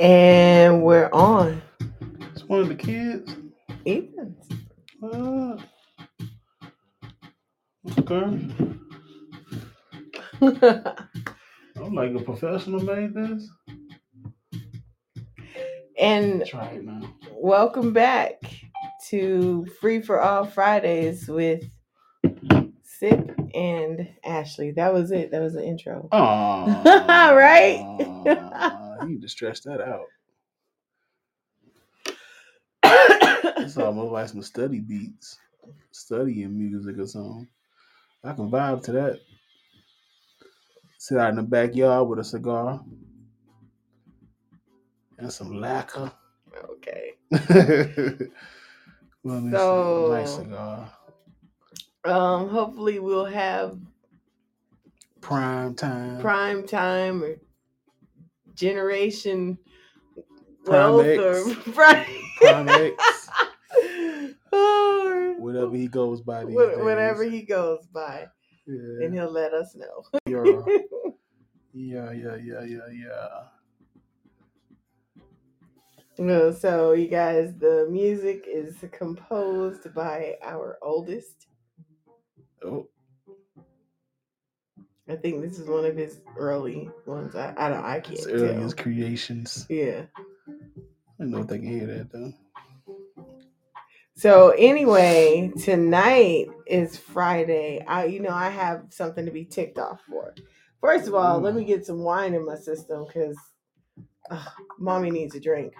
And we're on. It's one of the kids. Evens. Uh, okay. I'm like a professional made this. and Try it now. welcome back to Free for All Fridays with Sip and Ashley. That was it. That was the intro. Oh, Right? You need to stretch that out. It's almost like some study beats, studying music or something. I can vibe to that. Sit out in the backyard with a cigar and some lacquer. okay. well, So- nice cigar. Um, hopefully we'll have Prime time. prime time or generation Prime wealth X. or prime, Prime X. Oh. Whatever he goes by these wha- days. whatever he goes by, Yeah. and he'll let us know. Yeah. yeah, yeah, yeah, yeah, yeah. No, so you guys, the music is composed by our oldest. Oh, I think this is one of his early ones. I, I don't. I can't tell. earliest creations. Yeah. I don't know if they can hear that though. So anyway, tonight is Friday. I, you know, I have something to be ticked off for. First of all, let me mm. get some wine in my system because mommy needs a drink.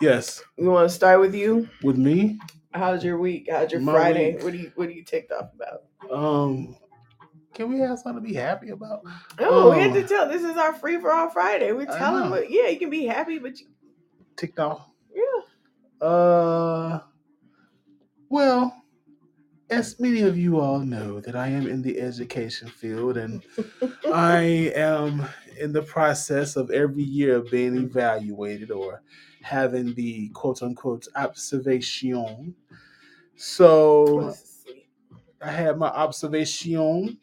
Yes, You want to start with you? with me, How's your week? How's your My Friday? week. What do you What are you ticked off about? um, can we have something to be happy about? Oh, we have to tell. This is our free for all Friday. We're I telling. know. What, yeah, you can be happy, but you, Ticked off. yeah. Uh, well, as many of you all know, that I am in the education field, and I am in the process of every year being evaluated or having the quote unquote observation. So This is sweet. I had my observation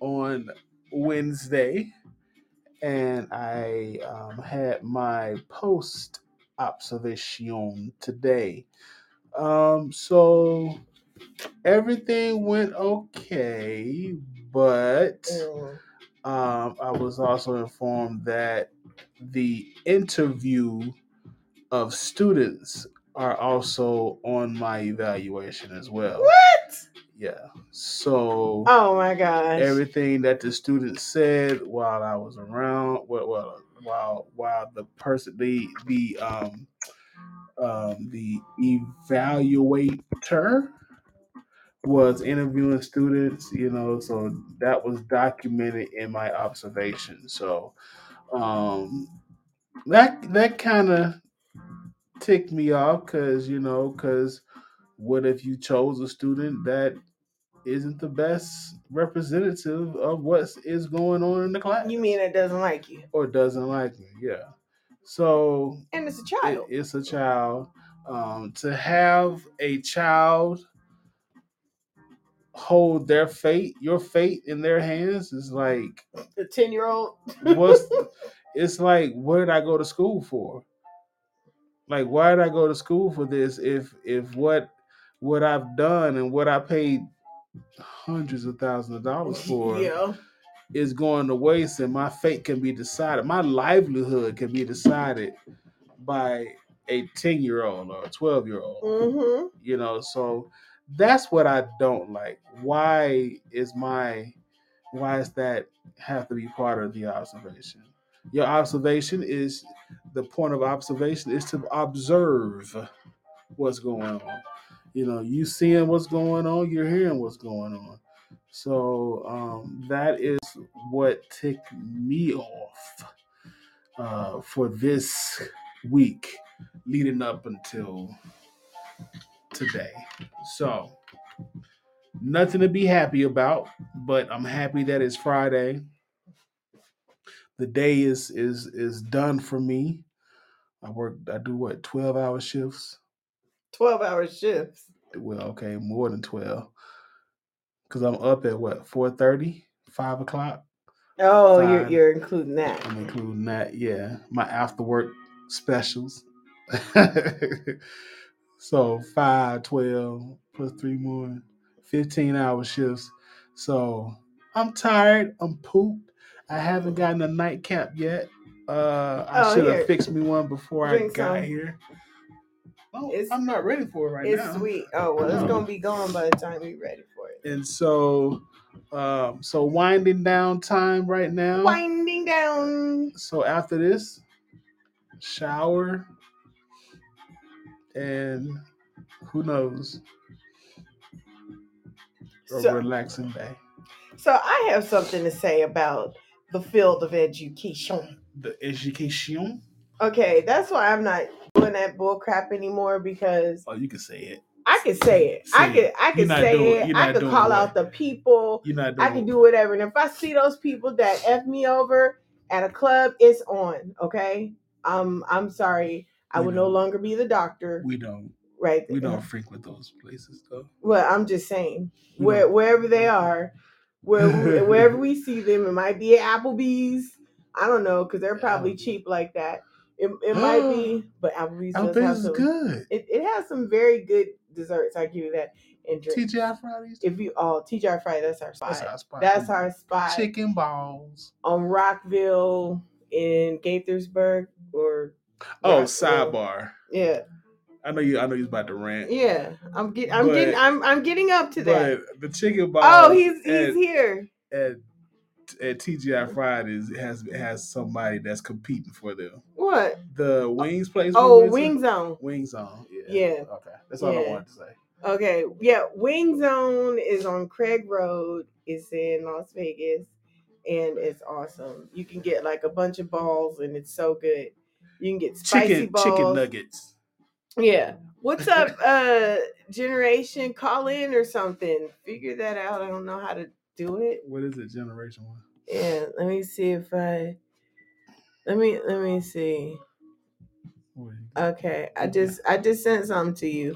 on Wednesday, and I um, had my post observation today. Um, so everything went okay, but Mm. um, I was also informed that the interview of students are also on my evaluation as well. What? Yeah. So Oh my gosh. everything that the students said while I was around, well, well while while the person the the um um the evaluator was interviewing students, you know, so that was documented in my observation. So um that that kind of ticked me off because you know because what if you chose a student that isn't the best representative of what is going on in the class You mean it doesn't like you? or doesn't like me yeah so And it's a it- child. it's a child um, to have a child hold their fate your fate in their hands is like the ten year old. what's it's like what did i go to school for like why did i go to school for this if if what what i've done and what i paid hundreds of thousands of dollars for yeah. is going to waste and my fate can be decided my livelihood can be decided by a 10 year old or a 12 year old Mm-hmm. you know so that's what i don't like why is my why is that have to be part of the observation your observation is the point of observation is to observe what's going on you know you seeing what's going on you're hearing what's going on so um, that is what ticked me off uh, for this week leading up until today. So, nothing to be happy about, but I'm happy that it's Friday. The day is is is done for me. I work I do what 12 hour shifts. Twelve hour shifts. Well, okay, more than 12. Cuz I'm up at what 4:30, 5 o'clock. Oh, you're you're including that. I'm including that. Yeah, my after work specials. so five, 12, plus three more, 15 hour shifts. So I'm tired. I'm pooped. I haven't gotten a nightcap yet. Uh, I Oh, should have fixed me one before I got some. here. Oh, It's- I'm not ready for it right it's now. It's sweet. Oh well, it's gonna be gone by the time we're ready for it. And so, um, so winding down time right now. Winding down. So after this, shower, and who knows, a So, relaxing day. so I have something to say about the field of education. The education. Okay, that's why I'm not doing that bull crap anymore because Oh, you can say it. I can say it. I can. it. I You're say doing- it. I could call out the people. You're not doing. I can do whatever. And if I see those people that F me over at a club, it's on. Okay. Um, I'm sorry. I We will no don't. longer be the doctor. We don't. right. We don't frequent those places though. Well, I'm just saying, We where don't. wherever they are, where wherever we see them, it might be at Applebee's. I don't know because they're probably Applebee's. cheap like that. It, it might be, but Applebee's does have is some. good. It, it has some very good desserts. I give you that. And drinks. TGI Fridays. If you oh TGI Friday, that's our spot. That's our spot. That's our spot chicken balls. on Rockville in Gaithersburg or Oh, Rockville. sidebar. Yeah, I know you. I know you about to rant. yeah. I'm getting. I'm But- getting. I'm I'm getting up to that. But the chicken balls. Oh, he's he's at, here. at at TGI Fridays has has somebody that's competing for them. What? The wings place. we Oh, to? Wing Zone. Wings on. Yeah. Yeah. Okay. That's all I wanted to say. Okay, yeah, Wing Zone is on Craig Road. It's in Las Vegas, and it's awesome. You can get like a bunch of balls, and it's so good. You can get spicy Chicken balls. chicken nuggets. Yeah. What's up, uh, generation? Call in or something. Figure that out. I don't know how to do it. What is it? Generation one. Yeah. Let me see if I. Let me let me see. Okay, I just I just sent something to you.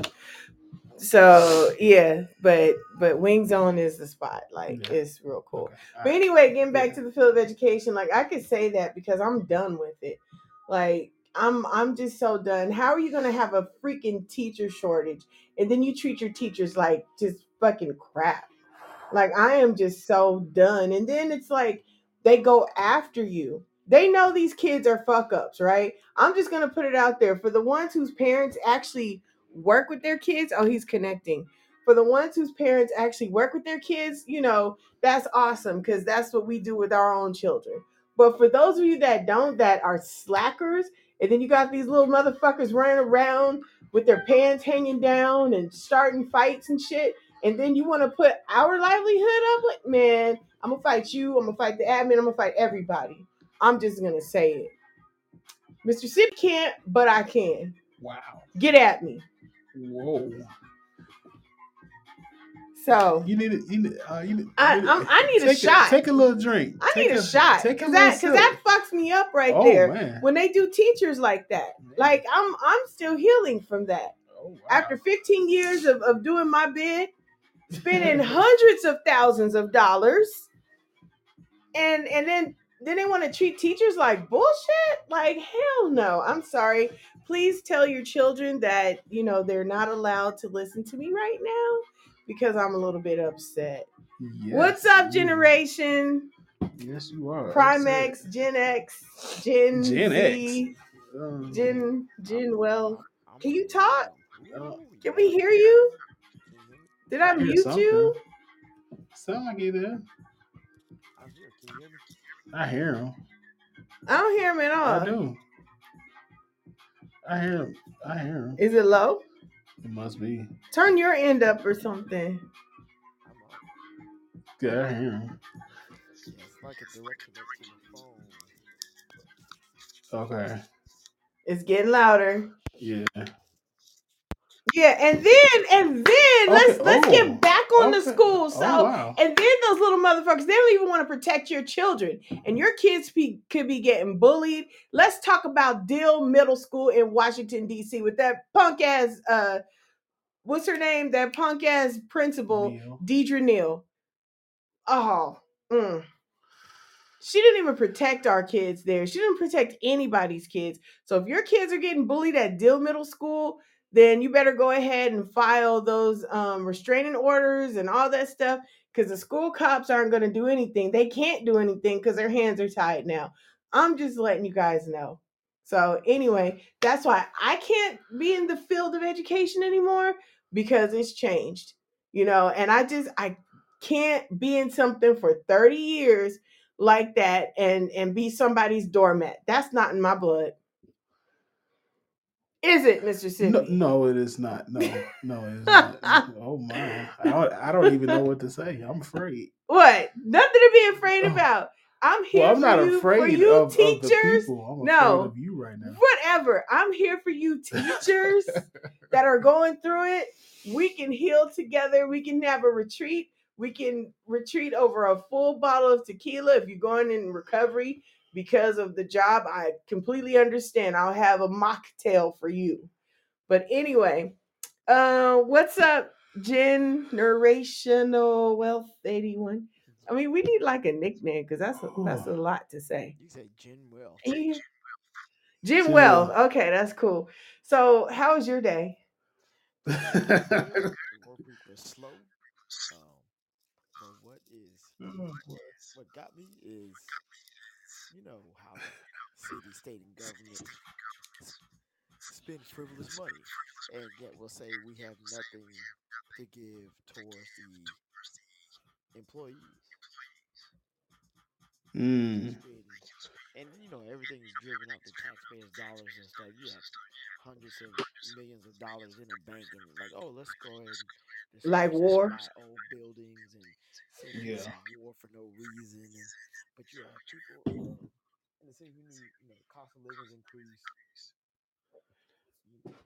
So yeah, but but Wing Zone is the spot. Like Yeah. it's real cool. Okay. all But right. anyway, getting back Yeah. to the field of education, like I could say that because I'm done with it. Like I'm I'm just so done. How are you gonna have a freaking teacher shortage and then you treat your teachers like just fucking crap? Like I am just so done. And then it's like they go after you. They know these kids are fuck ups, right? I'm just gonna put it out there for the ones whose parents actually work with their kids. Oh, he's connecting. For the ones whose parents actually work with their kids, you know, that's awesome because that's what we do with our own children. But for those of you that don't, that are slackers, and then you got these little motherfuckers running around with their pants hanging down and starting fights and shit, and then you want to put our livelihood up with, man, I'm gonna fight you, I'm gonna fight the admin, I'm gonna fight everybody. I'm just gonna say it. Mr. Sip can't, but I can. Wow. Get at me. Whoa. So You need it. You need. Uh, you need, I you need- a shot. take a little drink. I Take need a, shot Take a because little that because that fucks me up right oh, there Man. when they do teachers like that. Like I'm I'm still healing from that. Oh, wow. After 15 years of, of doing my bid, spending hundreds of thousands of dollars, and and then then they want to treat teachers like bullshit. Like hell no. I'm sorry. Please tell your children that you know they're not allowed to listen to me right now because I'm a little bit upset. Yes, What's up, generation? Yes, you are. Prime That's X, Gen X, Gen, Gen Z. Um, Gen Gen well. Can you talk? uh, Can we hear you? Did I I hear mute you? Sound like you there. I hear him. I don't hear him at all. I do. I hear him. I hear him. Is it low? It must be. Turn your end up or something. Yeah, I hear him. Like a direct connection to the phone. Okay. It's getting louder. Yeah. Yeah, and then and then let's let's oh, get back on the school. So oh wow. And then those little motherfuckers, they don't even want to protect your children. And your kids be, could be getting bullied. Let's talk about Deal Middle School in Washington, D.C. with that punk ass, uh, what's her name? That punk ass principal, Neil. Deidre Neal. Oh, mm. she didn't even protect our kids there. She didn't protect anybody's kids. So if your kids are getting bullied at Deal Middle School, then you better go ahead and file those um, restraining orders and all that stuff because the school cops aren't going to do anything. They can't do anything because their hands are tied now. I'm just letting you guys know. So anyway, that's why I can't be in the field of education anymore because it's changed. You know, and I just I can't be in something for 30 years like that and and be somebody's doormat. That's not in my blood. Is it, Mr. No, Sidney? no, it is not. No, no, it is not. oh my, I don't, I don't even know what to say. I'm afraid. What? Nothing to be afraid Oh. about. I'm here Well, I'm for not you, afraid you of, of the teachers. people. I'm No. afraid of you right now. whatever. I'm here for you teachers that are going through it. We can heal together. We can have a retreat. We can retreat over a full bottle of tequila if you're going in recovery because of the job. I completely understand. I'll have a mocktail for you. But anyway, uh, what's up, Generational Wealth 81? I mean, we need like a nickname because that's a, that's a lot to say. You say Jen Will. Yeah. Jim Jim Wells. Wells. Okay, that's cool. So, how was your day? Work week was slow. Um, but what is what got me is you know how city, state, and government spend frivolous money, and yet we'll say we have nothing to give towards the employees. Mm. And you know everything is driven out the taxpayers' dollars and stuff. You have hundreds of millions of dollars in a bank, and like, oh, let's go ahead and Like war? old buildings and Yeah. war for no reason. And, but you have people uh, in the city who need, you know, the cost of living is increased.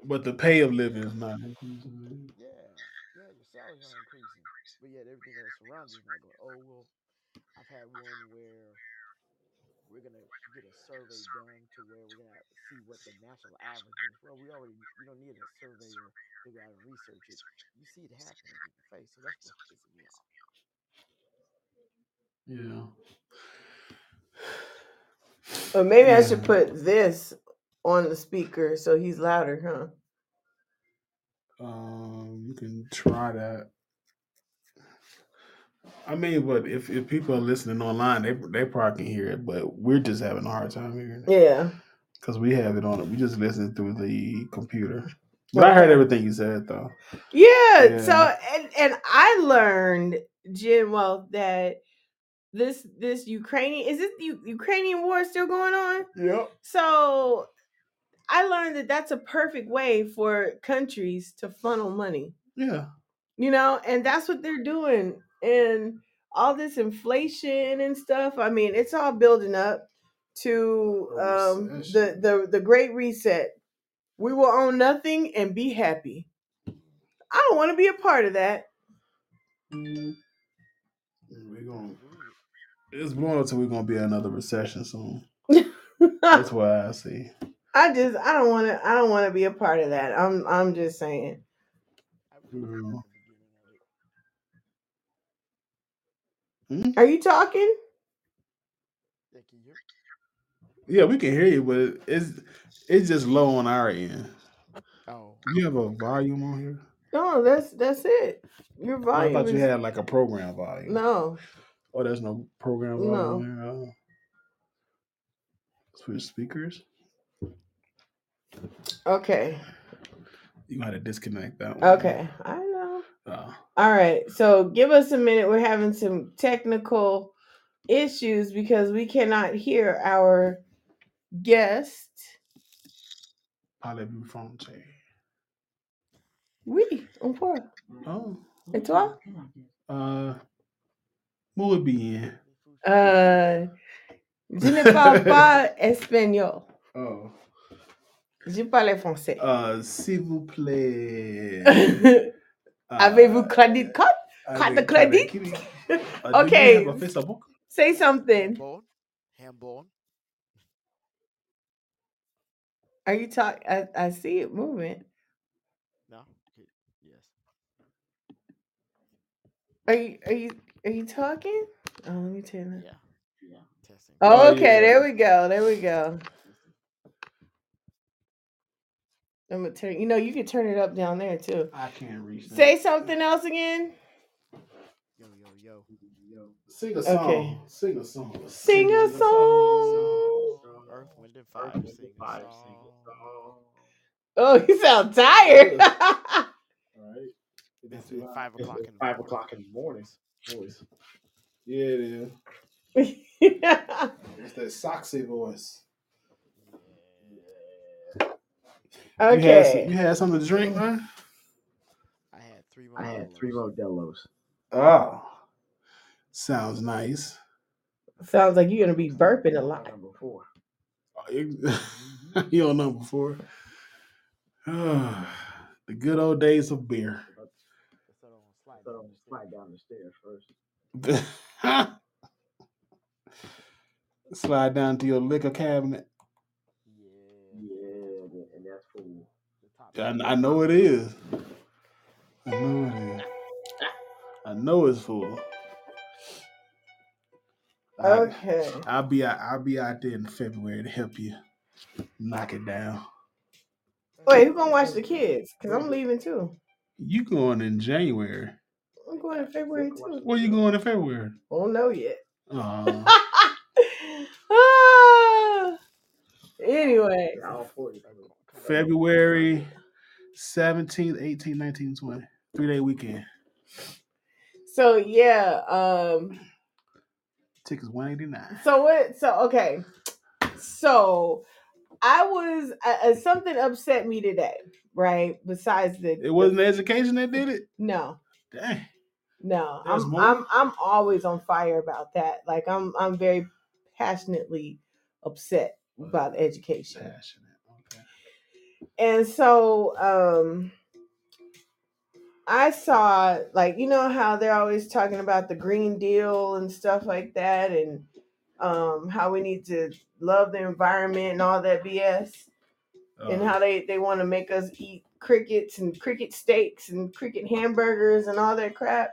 But the pay of living is not increasing. Yeah, yeah, your salaries are increasing, but yet everything that surrounds you is not going. Oh well, I've had one where we're gonna get a survey done to where we're gonna see what the national average is. Well, we already you don't need a surveyor to go out and research it. You see it happening in your face, so that's what's pissing me off. Yeah. Or maybe I should Yeah. put this on the speaker so he's louder, huh? Um, you can try that. I mean, but if, if people are listening online, they they probably can hear it, but we're just having a hard time hearing it Yeah. because we have it on it. We just listen through the computer. But I heard everything you said though. Yeah. So and and I learned, Jim, well, that this this Ukrainian is this U- Ukrainian war still going on? Yep. So I learned that that's a perfect way for countries to funnel money. Yeah. you know and that's what they're doing and all this inflation and stuff i mean it's all building up to um the the the great reset. We will own nothing and be happy. I don't want to be a part of that. We're going it's blowing up to we're gonna be in another recession soon. That's what I see. i just i don't want to i don't want to be a part of that. I'm i'm just saying really Yeah. like the beginning of it. Mm-hmm. are you talking Yeah, can hear? Yeah, we can hear you, but it's it's just low on our end. Oh, You have a volume on here? no that's that's it your I volume thought you is had like a program volume. no Oh, there's no program volume No. there. Oh. Switch speakers. okay You gotta disconnect that one. okay i Uh, All right. So give us a minute. We're having some technical issues because we cannot hear our guest. Parlez-vous français? Oui, on peut. Oh. Et toi? Uh, muy bien. Euh, je ne parle pas espagnol. Oh. Je parle français. Uh, s'il vous plaît. Uh, Avez-vous crédit card? Carte de crédit? crédit. Uh, do you Okay. Facebook? Say something. Hamborn? Hamborn? Are you talking? I, I see it moving. No? Okay. Yes. Are you are you are you talking? Oh, let me turn that. Yeah. testing. Oh, Oh, okay, yeah. there we go. There we go. I'm gonna turn. You know, you can turn it up down there too. I can't reach. that. Say something else again. Yo, yo, yo. Sing a song. Okay. Sing a song. Sing a song. Song. Earth, Wind, and Fire. Sing a song. Oh, you sound tired. All right. It's five o'clock in the five morning. o'clock in the morning. Voice. Yeah, it is. It's that Soxy voice. You had, some, you had something to drink, man? I had three I had Modelo's. three Modelo's. Oh. Sounds nice. Sounds like you're gonna be burping a lot. Number four. Oh, you, you don't know before. the good old days of beer. Slide down I'm the stairs. slide down the stairs first. Slide down to your liquor cabinet. Yeah. Yeah, and and that's full. The top I, I know it is. I know it is. I know it's full. I, Okay. I'll be out. I'll be out there in February to help you knock it down. Wait, who gonna watch the kids? Cause I'm leaving too. You going in January? I'm going in February too. Where you going in February? Won't know yet. Oh, Ah. anyway, They're all forty. February 17th, 18th, 19th, 20. Three day weekend. so yeah, um, Tickets 189. so what? So okay, so I was uh, uh, something upset me today, right? Besides the It wasn't the education that did it? no, Dang. no. There's I'm more? I'm I'm always on fire about that. Like I'm I'm very passionately upset about education. Passionate. And so um i saw like you know how they're always talking about the green deal and stuff like that and um how we need to love the environment and all that bs and Uh, how they they want to make us eat crickets and cricket steaks and cricket hamburgers and all that crap.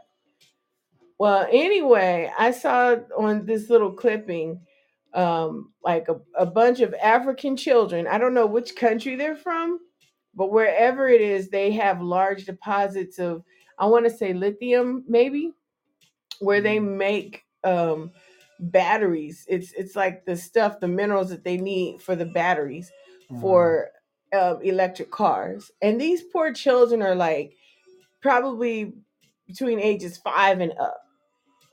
Well anyway i saw on this little clipping um like a, a bunch of african children i don't know which country they're from but wherever it is they have large deposits of i want to say lithium maybe where they make um batteries it's it's like the stuff the minerals that they need for the batteries wow. for um, electric cars. And these poor children are like probably between ages five and up.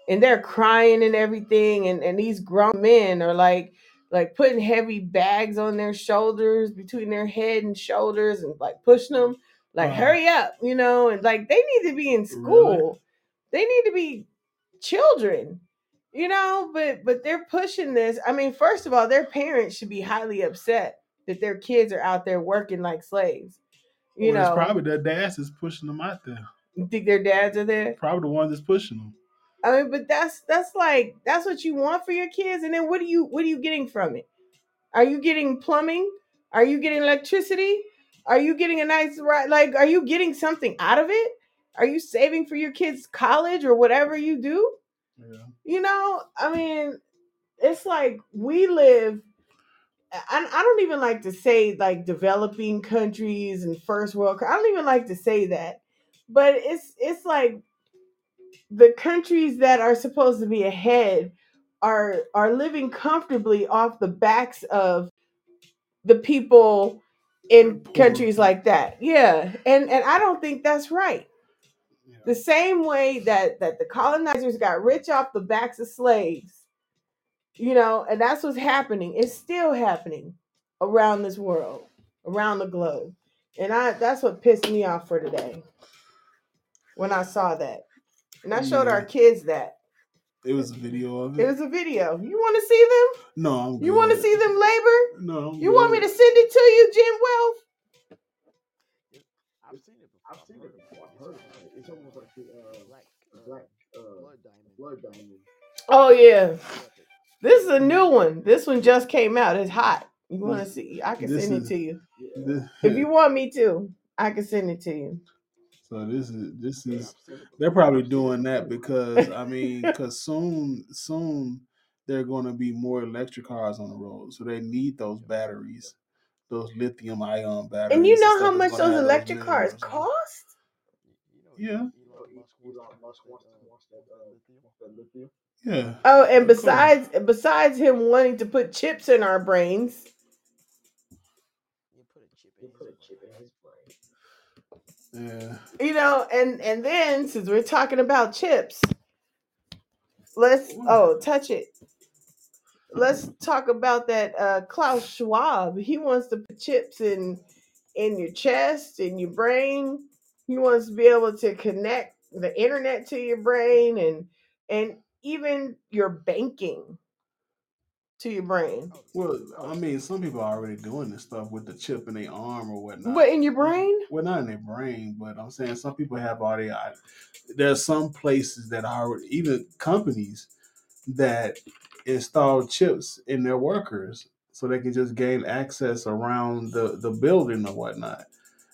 And they're crying and everything. And, and these grown men are like like putting heavy bags on their shoulders between their head and shoulders and like pushing them like Wow. hurry up, you know, and like they need to be in school. They need to be children you know but but they're pushing this i mean first of all their parents should be highly upset that their kids are out there working like slaves you Well, it's know probably their dads is pushing them out there. you think their dads are there Probably the ones that's pushing them. I mean but that's that's like that's what you want for your kids? And then what are you what are you getting from it? Are you getting plumbing? Are you getting electricity? Are you getting a nice ride like are you getting something out of it? Are you saving for your kids college or whatever you do? Yeah. you know i mean it's like we live I, I don't even like to say like developing countries and first world i don't even like to say that. But it's it's like the countries that are supposed to be ahead are are living comfortably off the backs of the people in countries like that. Yeah and and i don't think that's right. The same way that that the colonizers got rich off the backs of slaves you know and that's what's happening. It's still happening around this world around the globe. And i that's what pissed me off for today when i saw that and i showed our kids that It was a video of it. it was a video you want to see them no, I'm you want to see them labor No, I'm you want me to send it to you jim wealth I've seen it before. I've seen it before. I've heard it. It's almost like the uh, Black, uh, black uh, blood diamond. blood diamond. oh yeah this is a new one this one just came out it's hot you want to see i can this send it is- to you Yeah. This- if you want me to i can send it to you so this is this is I've seen it they're probably I've seen it doing that because I mean, because soon soon there are going to be more electric cars on the road, so they need those batteries, those lithium ion batteries. And you know stuff how much those electric minerals cars cost? Yeah. Elon You know, Musk Elon wants Musk that, wants uh, wants that wants that, uh, lithium. wants that lithium. Yeah. Oh, and besides besides him wanting to put chips in our brains, Yeah. you know, and and then since we're talking about chips, let's oh touch it. Let's talk about that uh Klaus Schwab. He wants to put chips in in your chest, in your brain. He wants to be able to connect the internet to your brain and and even your banking to your brain. Well, I mean, some people are already doing this stuff with the chip in their arm or whatnot. But in your brain? Well, not in their brain, but I'm saying some people have already. I- There's some places that are even companies that install chips in their workers so they can just gain access around the the building or whatnot.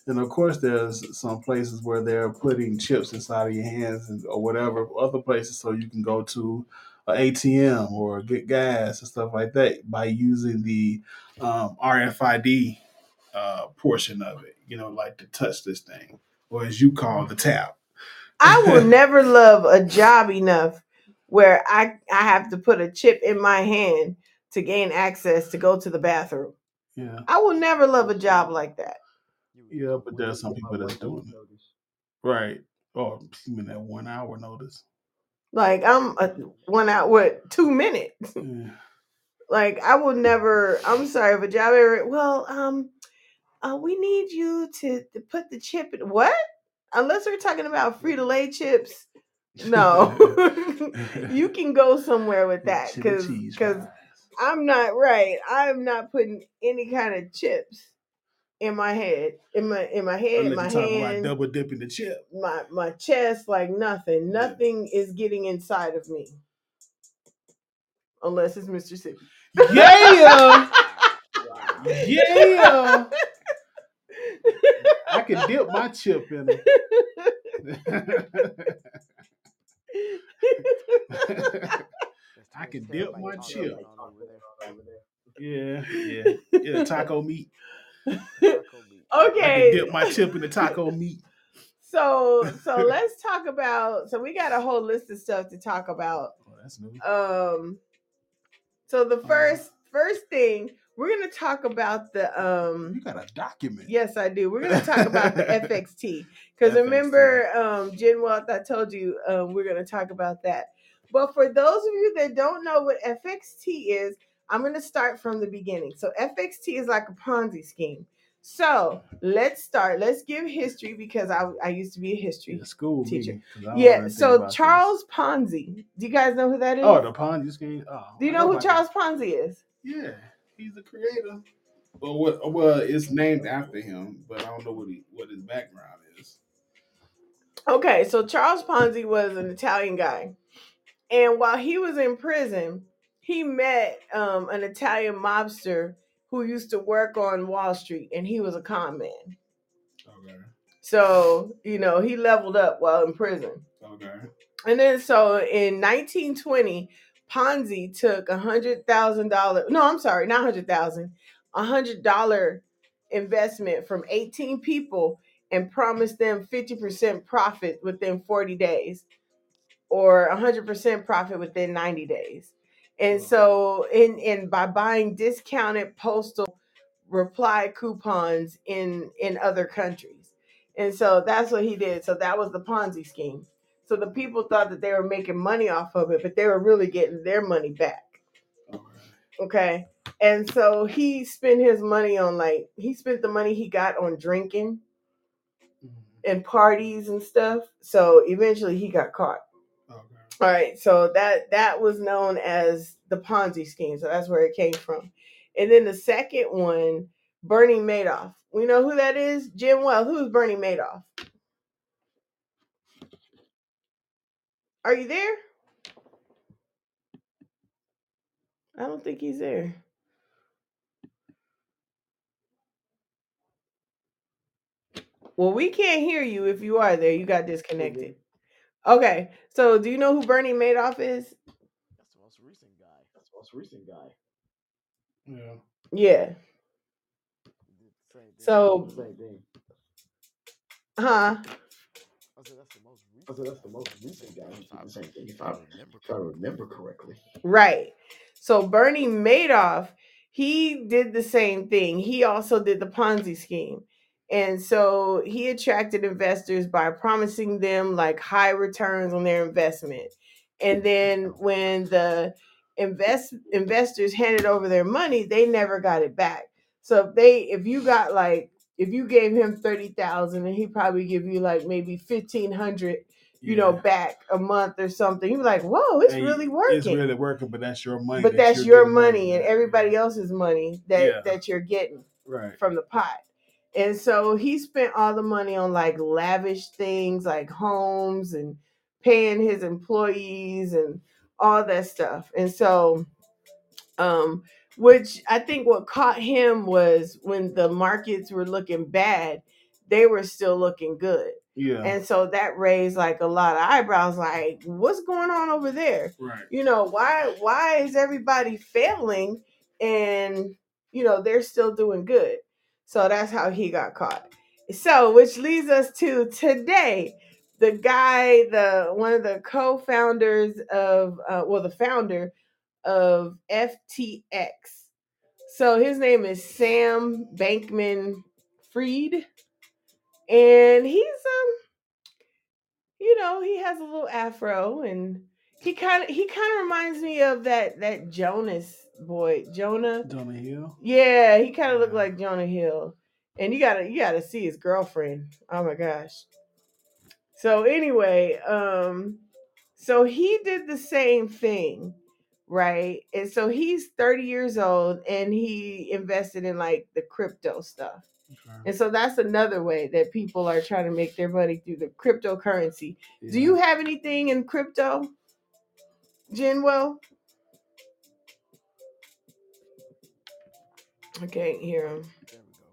And of course, there's some places where they're putting chips inside of your hands and or whatever other places so you can go to an ATM or get gas and stuff like that by using the um, RFID uh, portion of it. You know, like to touch this thing, or as you call the tap. I will never love a job enough where I I have to put a chip in my hand to gain access to go to the bathroom. Yeah, I will never love a job like that. yeah, but wait there's some people that's doing it. notice. right. Or even that one hour notice. Like I'm a, one out with two minutes. Yeah. Like I will never. I'm sorry if a job ever. Well, um, uh, we need you to, to put the chip in what? Unless we're talking about Frito Lay chips. No, you can go somewhere with that because because. I'm not right. I'm not putting any kind of chips in my head, in my in my head, Unless my you're talking about hand, double dipping the chip. my my chest, like nothing. Yeah. Nothing is getting inside of me. Unless it's Mr. Sippy. Yeah, Wow. yeah. I can dip my chip in it. I can dip my chip. going on over there. Over there. yeah, yeah, yeah. Taco meat. Meat. I okay. can dip my chip in the taco meat. So so let's talk about. So we got a whole list of stuff to talk about. Oh, that's new. Um. So the Uh-huh. first first thing we're gonna talk about the um. You got a document. Yes, I do. We're gonna talk about the FXT because remember, um, Jen Wealth, I told you um, we're gonna talk about that. But for those of you that don't know what FXT is, I'm gonna start from the beginning. So FXT is like a Ponzi scheme. So let's start. Let's give history because I I used to be a history Yeah, school teacher. me, 'cause I don't know Yeah. So about this. Charles Ponzi. Do you guys know who that is? Oh, the Ponzi scheme. Oh, do you I know who Charles Ponzi is? Yeah, he's the creator. Well, what? Well, it's named after him, but I don't know what he what his background is. Okay, so Charles Ponzi was an Italian guy. And while he was in prison, he met um, an Italian mobster who used to work on Wall Street, and he was a con man. Okay. So, you know, he leveled up while in prison. Okay. And then, so in 1920, Ponzi took a hundred thousand dollar. No, I'm sorry, not hundred thousand. A hundred dollar investment from 18 people and promised them 50% profit within 40 days, or 100% profit within 90 days. And so, in in by buying discounted postal reply coupons in in other countries, and so that's what he did. So that was the Ponzi scheme. So the people thought that they were making money off of it, but they were really getting their money back. Okay. And so he spent his money on like he spent the money he got on drinking Mhm. and parties and stuff. So eventually he got caught. All right. So that that was known as the Ponzi scheme. So that's where it came from. And then the second one, Bernie Madoff. We know who that is? Jim Wells. Who's Bernie Madoff? Are you there? I don't think he's there. Well, we can't hear you if you are there. You got disconnected. Okay. So, do you know who Bernie Madoff is? That's the most recent guy. That's the most recent guy. Yeah. Yeah. He did the same thing. So, Same thing. huh? I said that's the most recent. I said that's the guy. most recent guy. same He thing. did the same thing. If If I, I remember if I correctly. remember correctly. Right. So Bernie Madoff, he did the same thing. He also did the Ponzi scheme. And so he attracted investors by promising them like high returns on their investment. And then when the invest investors handed over their money, they never got it back. So if they if you got like if you gave him 30,000 and he probably give you like maybe 1500 you know, Yeah. back a month or something. You're like, whoa, it's And really working. It's really working, but that's your money. but that that's your getting money money and back. everybody else's money that Yeah. that you're getting Right. from the pot. And so he spent all the money on like lavish things like homes and paying his employees and all that stuff. And so um which I think what caught him was when the markets were looking bad, they were still looking good. Yeah. And so that raised like a lot of eyebrows like what's going on over there? right. you know why why is everybody failing and you know they're still doing good so that's how he got caught. So which leads us to today the guy the one of the co-founders of uh, well the founder of ftx so his name is sam bankman fried. And he's um you know he has a little afro and he kind of he kind of reminds me of that that jonas boy jonah. Jonah Hill. yeah he kind of looked like jonah hill. And you gotta you gotta see his girlfriend. Oh my gosh. So anyway um so he did the same thing right? And so he's 30 years old and he invested in like the crypto stuff. Okay. and so that's another way that people are trying to make their money through the cryptocurrency. Do you have anything in crypto, Jinwell? I can't hear him. There we go.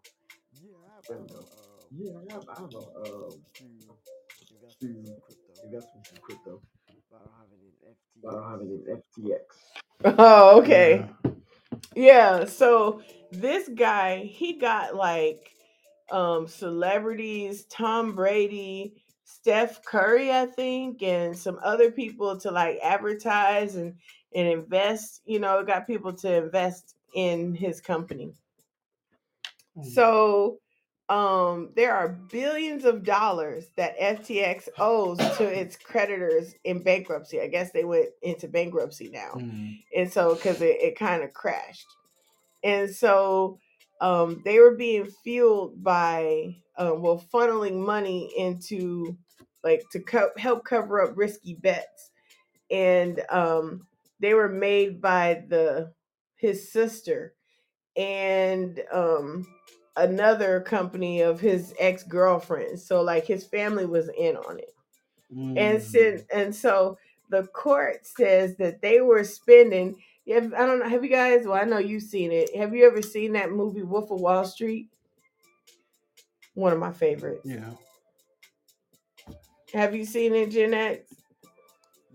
Yeah, I have There we a, go. uh, Yeah, I have, I have a uh, few investments in crypto, investments in crypto, but I don't have it in FT. but I don't have it in FTX. Oh, okay. Yeah. Yeah. So this guy, he got like um celebrities, Tom Brady, Steph Curry, I think, and some other people to like advertise and and invest. You know, got people to invest in his company. Mm. So um there are billions of dollars that FTX owes to its creditors in bankruptcy. I guess they went into bankruptcy now. Mm. And so because it, it kind of crashed. And so um they were being fueled by uh, well funneling money into like to co- help cover up risky bets. And um they were made by the his sister and um another company of his ex-girlfriend so like his family was in on it and Mm. sin, and so the court says that they were spending yeah, I don't know. Have you guys? Well, I know you've seen it. Have you ever seen that movie Wolf of Wall Street? One of my favorites. Yeah. Have you seen it, Gen X?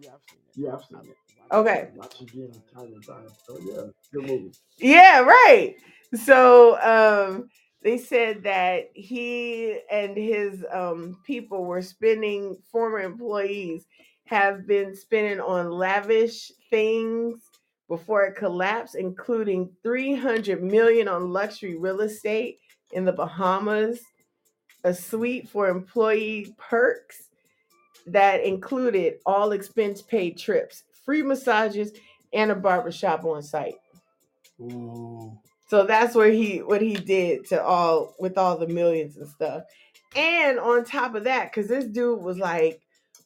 Yeah, I've seen it. Yeah, I've seen it. Okay. Watch again time and time. So yeah, good movie. Yeah, right. So um they said that he and his um people were spending former employees have been spending on lavish things before it collapsed including 300 million on luxury real estate in the Bahamas a suite for employee perks that included all expense paid trips free massages and a barbershop on site Ooh. so that's where he what he did to all with all the millions and stuff. And on top of that, because this dude was like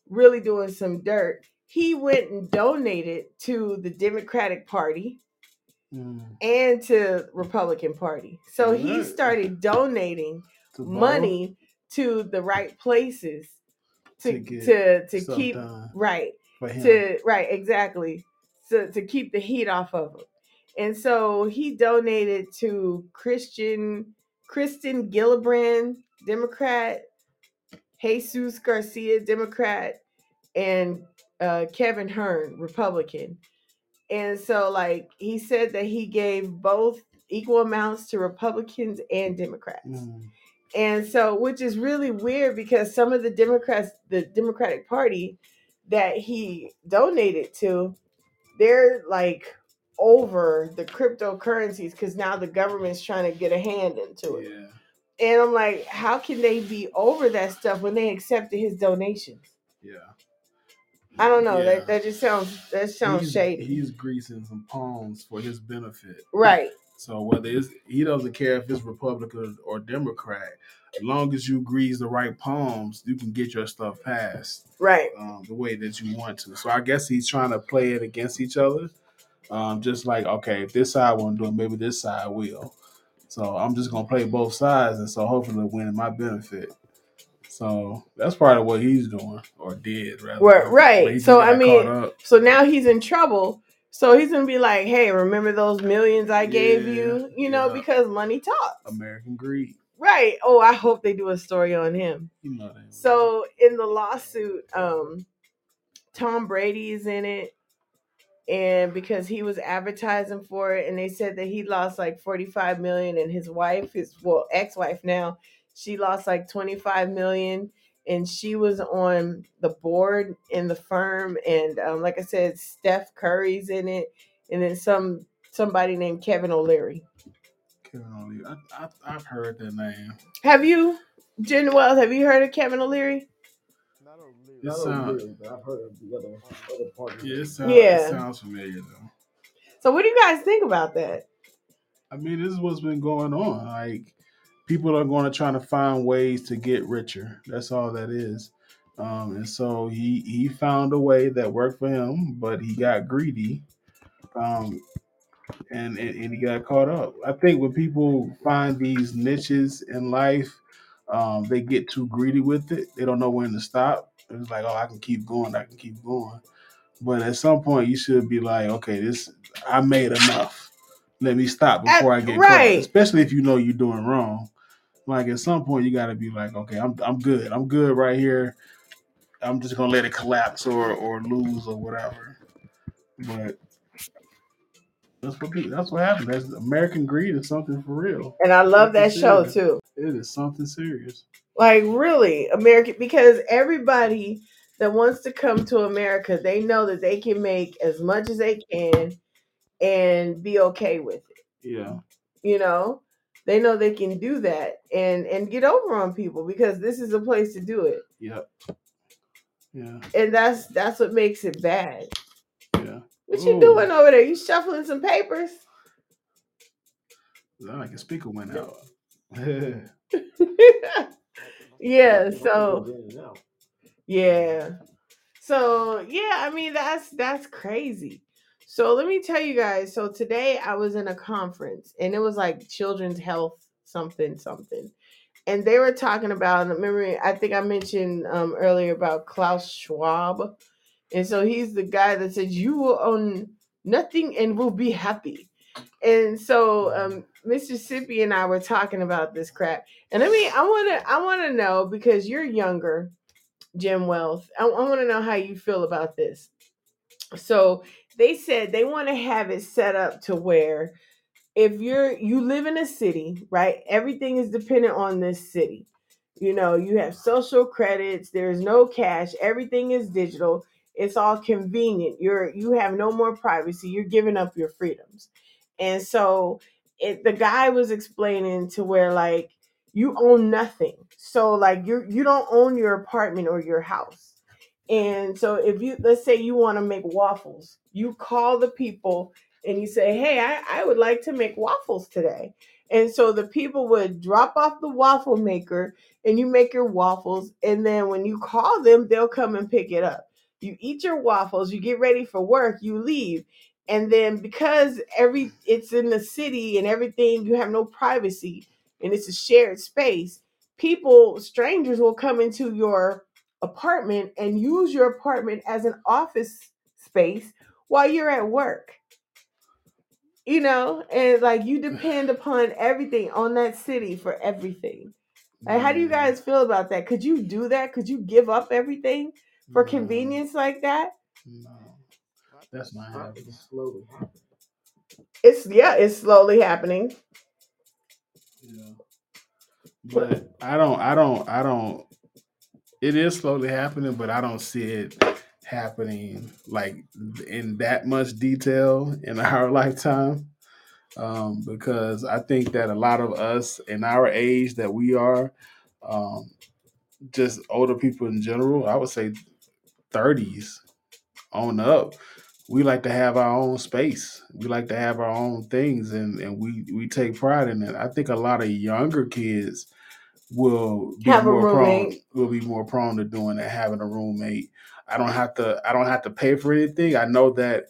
really doing some dirt, he went and donated to the Democratic Party Mm. and to Republican Party. So he started donating To money to the right places to To to to keep right to right exactly so to keep the heat off of him and so he donated to christian kirsten gillibrand democrat jesus garcia democrat and uh, kevin hern republican And so, like, he said that he gave both equal amounts to Republicans and Democrats. Mm. And so, which is really weird because some of the Democrats, the Democratic Party that he donated to, they're like over the cryptocurrencies because now the government's trying to get a hand into it. Yeah. And I'm like, how can they be over that stuff when they accepted his donations? Yeah. I don't know. Yeah. That that just sounds that sounds he's, shady. He's greasing some palms for his benefit. right. So whether it's he doesn't care if it's Republican or Democrat, as long as you grease the right palms, you can get your stuff passed Right. um, the way that you want to. So I guess he's trying to play it against each other. Um, just like okay, if this side won't do it, maybe this side will. So I'm just gonna play both sides, and so hopefully win in my benefit. So that's part of what he's doing or did rather. Right, right. But he just So, I mean. So now he's in trouble. So he's gonna be like, "Hey, remember those millions I gave Yeah, you? You know, yeah. because money talks." American greed. Right. Oh, I hope they do a story on him. You know. So in the lawsuit, um, Tom Brady is in it, and because he was advertising for it, and they said that he lost like forty-five million, and his wife, his well ex-wife now, she lost like twenty-five million, and she was on the board in the firm, and um, like I said, Steph Curry's in it, and then some somebody named Kevin O'Leary. Kevin O'Leary. I, I, I've heard that name. Have you, Jen Wells? Have you heard of Kevin O'Leary? Not O'Leary. Yes, Not sound- O'Leary, but I've heard of the other other partners. Yeah, it sounds, Yeah. it sounds familiar though. So what do you guys think about that? I mean, this is what's been going on. Like, people are going to try to find ways to get richer. That's all that is. Um, and so he he found a way that worked for him, but he got greedy, um, and, and and he got caught up. I think when people find these niches in life, um, they get too greedy with it. They don't know when to stop. It's like, oh, I can keep going. I can keep going. But at some point, you should be like, okay, this I made enough. Let me stop before I get right. caught. Especially if you know you're doing wrong. Like at some point, you got to be like, okay, I'm I'm good. I'm good right here. I'm just gonna let it collapse or or lose or whatever. But that's what that's what happened. That's American greed is something for real. And I love that Something show too. It is something serious. Like really, American because everybody that wants to come to America, they know that they can make as much as they can and be okay with it. Yeah. You know? They know they can do that and and get over on people because this is a place to do it. Yep. Yeah. And that's that's what makes it bad. Yeah. What you doing over there? You shuffling some papers? Sound like a speaker went out. yeah, so goes in and out. Yeah. So yeah, I mean that's that's crazy. So let me tell you guys. So today I was in a conference and it was like children's health something something. And they were talking about remember I think I mentioned um earlier about Klaus Schwab. And so he's the guy that says you will own nothing and will be happy. And so um Mississippi and I were talking about this crap. And I mean I wanna I wanna know because you're younger Jim Wealth. I, I want to know how you feel about this. So they said they want to have it set up to where if you're you live in a city, right? Everything is dependent on this city. You know, you have social credits, there's no cash, everything is digital. It's all convenient. You're you have no more privacy. You're giving up your freedoms. And so it, the guy was explaining to where like you own nothing. So like you you don't own your apartment or your house. And so if you let's say you want to make waffles, you call the people and you say, "Hey, I, I would like to make waffles today." And so the people would drop off the waffle maker and you make your waffles and then when you call them, they'll come and pick it up. You eat your waffles, you get ready for work, you leave. And then because every it's in the city and everything, you have no privacy and it's a shared space, people, strangers will come into your apartment and use your apartment as an office space while you're at work. You know, and like you depend upon everything on that city for everything. Like, how do you guys feel about that? Could you do that? Could you give up everything for No, convenience like that? No. That's not Uh, happening. It's slowly happening. It's yeah, it's slowly happening. Yeah. But I don't I don't I don't it is slowly happening, but I don't see it happening like in that much detail in our lifetime. Um, because I think that a lot of us in our age that we are, um, just older people in general, I would say 30s on up, we like to have our own space. We like to have our own things and, and we, we take pride in it. I think a lot of younger kids will be Have a more prone will be more prone to doing that, having a roommate. I don't have to I don't have to pay for anything. I know that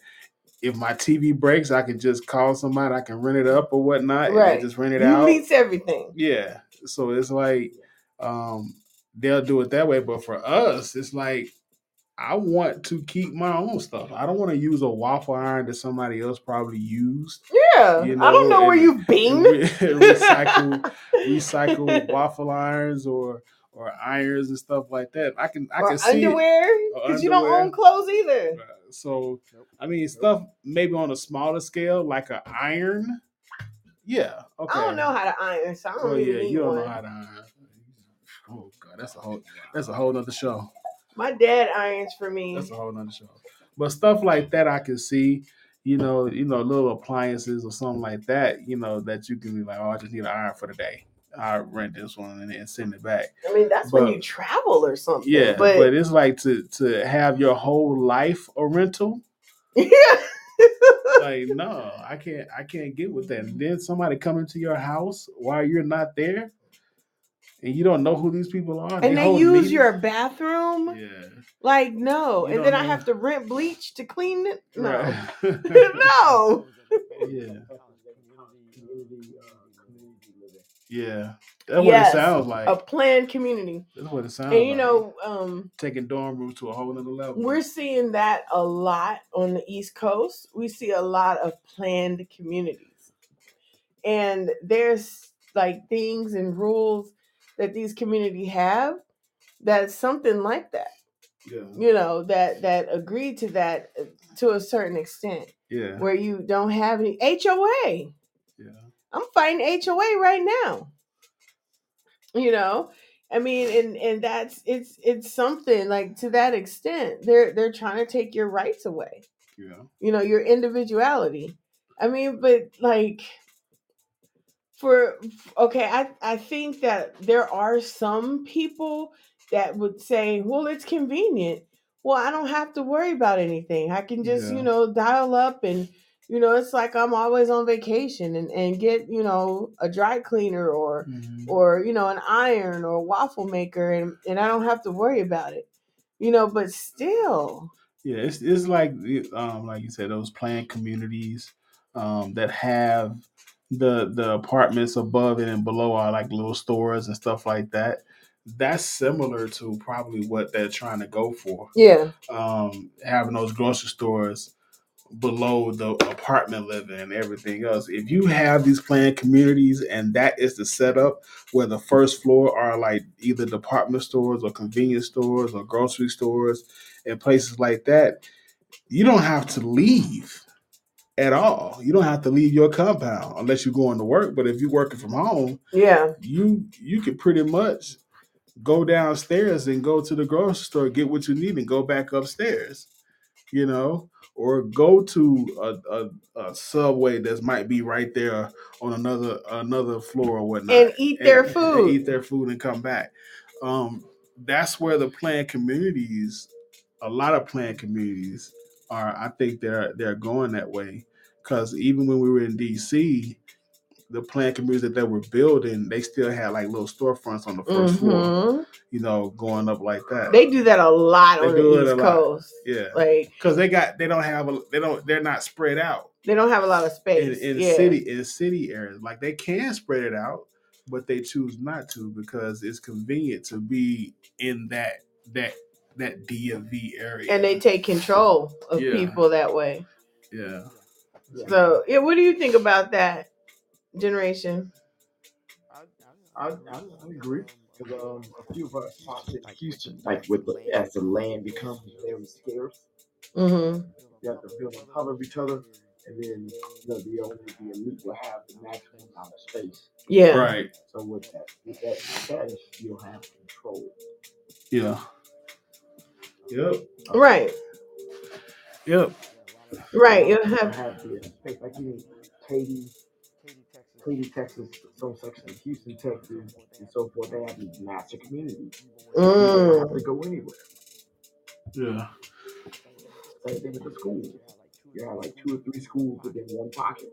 if my TV breaks, I can just call somebody, I can rent it up or whatnot, and Right. just rent it You out. lease everything. Yeah. So it's like um they'll do it that way. But for us, it's like I want to keep my own stuff. I don't want to use a waffle iron that somebody else probably used. Yeah. You know, I don't know, know where you've been. Re- recycle recycle waffle irons or or irons and stuff like that. I can I or can see it. underwear. Because you don't own clothes either. Uh, So Nope. I mean stuff maybe on a smaller scale like an iron. Yeah. Okay. I don't know how to iron, so I don't Oh really yeah, need you don't one. know how to iron. Oh god, that's a whole that's a whole nother show. My dad irons for me. That's a whole nother show. But stuff like that I can see, you know, you know, little appliances or something like that, you know, that you can be like, oh, I just need an iron for the day. I rent this one and then send it back. I mean, that's when you travel or something. Yeah, but, but, it's like to to have your whole life a rental. yeah. Like, no, I can't I can't get with that. And then somebody come into your house while you're not there and you don't know who these people are. and they hold use meetings. your bathroom. Yeah. Like no, You and don't then I have to rent bleach to clean it. No, Right. no. Yeah. Yeah. That's Yes, what it sounds like. a planned community. That's what it sounds like. And you like. know, um, taking dorm rooms to a whole other level. we're seeing that a lot on the East Coast. We see a lot of planned communities, and there's like things and rules that these community have that's something like that. yeah. You know that that agree to that uh, to a certain extent, Yeah. where you don't have any HOA. I'm fighting HOA right now. You know, I mean, and and that's it's it's something like to that extent. They're they're trying to take your rights away. Yeah. You know, your individuality. I mean, but like for okay, I I think that there are some people that would say, "Well, it's convenient. Well, I don't have to worry about anything. I can just, Yeah. you know, dial up and you know, it's like I'm always on vacation and, and get, you know, a dry cleaner or Mhm. or, you know, an iron or a waffle maker and, and I don't have to worry about it. You know, but still. Yeah, it's it's like um like you said those planned communities um that have the the apartments above it and below are like little stores and stuff like that. That's similar to probably what they're trying to go for. Yeah. Um having those grocery stores below the apartment living and everything else. If you have these planned communities and that is the setup where the first floor are like either department stores or convenience stores or grocery stores and places like that, you don't have to leave at all. You don't have to leave your compound unless you're going to work. But if you're working from home, Yeah. you you can pretty much go downstairs and go to the grocery store, get what you need, and go back upstairs. You know, or go to a, a, a subway that might be right there on another another floor or whatnot, And eat their and- food. and eat their food, and come back. Um, that's where the planned communities, a lot of planned communities are. I think they're they're going that way because even when we were in DC, the planned communities that they were building, they still had like little storefronts on the 1st floor, Mhm. you know, going up like that. They do that a lot They on the East lot. Coast. yeah, Like because they got they don't have a they don't they're not spread out they don't have a lot of space. in yeah. city in city areas. Like they can spread it out, but they choose not to because it's convenient to be in that that that DMV area. And they take control of Yeah. people that way. yeah. Yeah. So yeah, what do you think about that generation? I, I, I agree. Because um, a few of our spots in Houston, like with the, as the land becomes very scarce, Mm-hmm. you have to build on top of each other, and then you know the only the elite will have the maximum amount of space. Yeah. Right. So with that, with that status, you'll have control. Yeah. Yep. Right. Yep. Right. You'll have have the space like you Katy, Katy, Texas, some section of Houston, Texas, and so forth. They have these massive communities. People don't have mm, to go anywhere. Yeah. Same thing with the schools. You have like two or three schools within one pocket.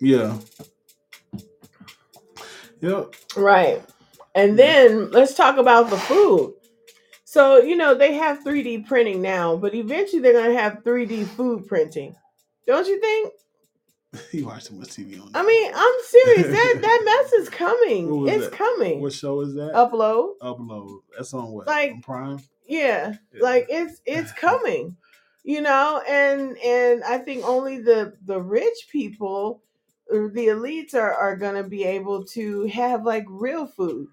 Yeah. Yep. right. And then let's talk about the food. So, you know, they have 3D printing now, but eventually they're going to have 3D food printing. Don't you think? You watch too much TV on I mean, I'm serious. That that mess is coming. It's that? coming. What show is that? Upload. Upload. That's on what? Like- on Prime. Yeah. Yeah. Like it's it's coming. You know, and and I think only the the rich people or the elites are are going to be able to have like real food.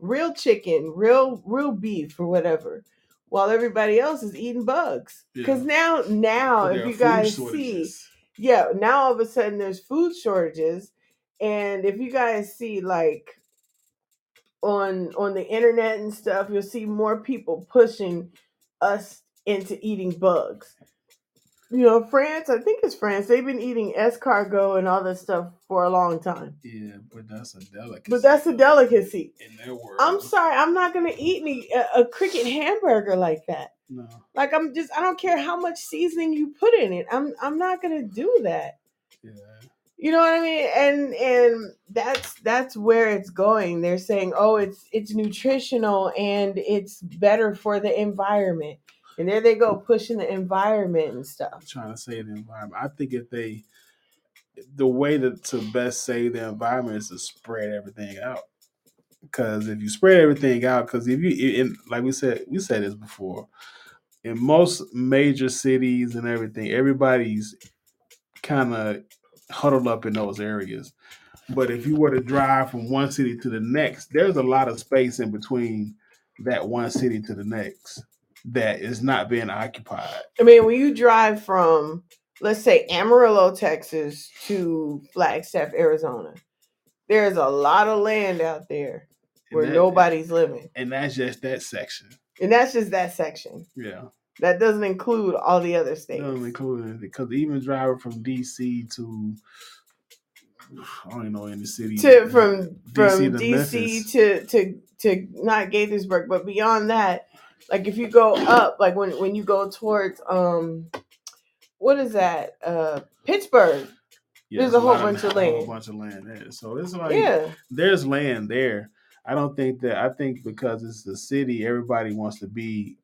Real chicken, real real beef or whatever. While everybody else is eating bugs. Cuz Yeah. now now if you guys see shortages. Yeah, now all of a sudden there's food shortages, and if you guys see like on on the internet and stuff, you'll see more people pushing us into eating bugs. You know, France, I think it's France. They've been eating escargot and all this stuff for a long time, Yeah, but that's a delicacy. but that's a delicacy. in their world. I'm sorry, I'm not gonna eat me a, a cricket hamburger like that. No. Like I'm just, I don't care how much seasoning you put in it. I'm I'm not gonna do that. Yeah. You know what I mean? And and that's that's where it's going. They're saying, "Oh, it's it's nutritional and it's better for the environment." And there they go pushing the environment and stuff. trying to save the environment. I think if they, the way to, to best save the environment is to spread everything out. Because if you spread everything out, because if you, in, like we said, we said this before, in most major cities and everything, everybody's kind of huddled up in those areas. But if you were to drive from one city to the next, there's a lot of space in between that one city to the next that is not being occupied. I mean, when you drive from let's say Amarillo, Texas to Flagstaff, Arizona, there's a lot of land out there And where that- nobody's living. and that's just that section. And that's just that section. Yeah, That doesn't include all the other states. doesn't include it because even driving from DC to I don't even know any city to from from to DC Memphis. to to to not Gaithersburg, but beyond that, like if you go up, like when when you go towards um, what is that? Uh, Pittsburgh. Yeah, there's a whole bunch of land. a whole bunch of land there. So it's like Yeah, there's land there. I don't think that I think because it's the city, everybody wants to be.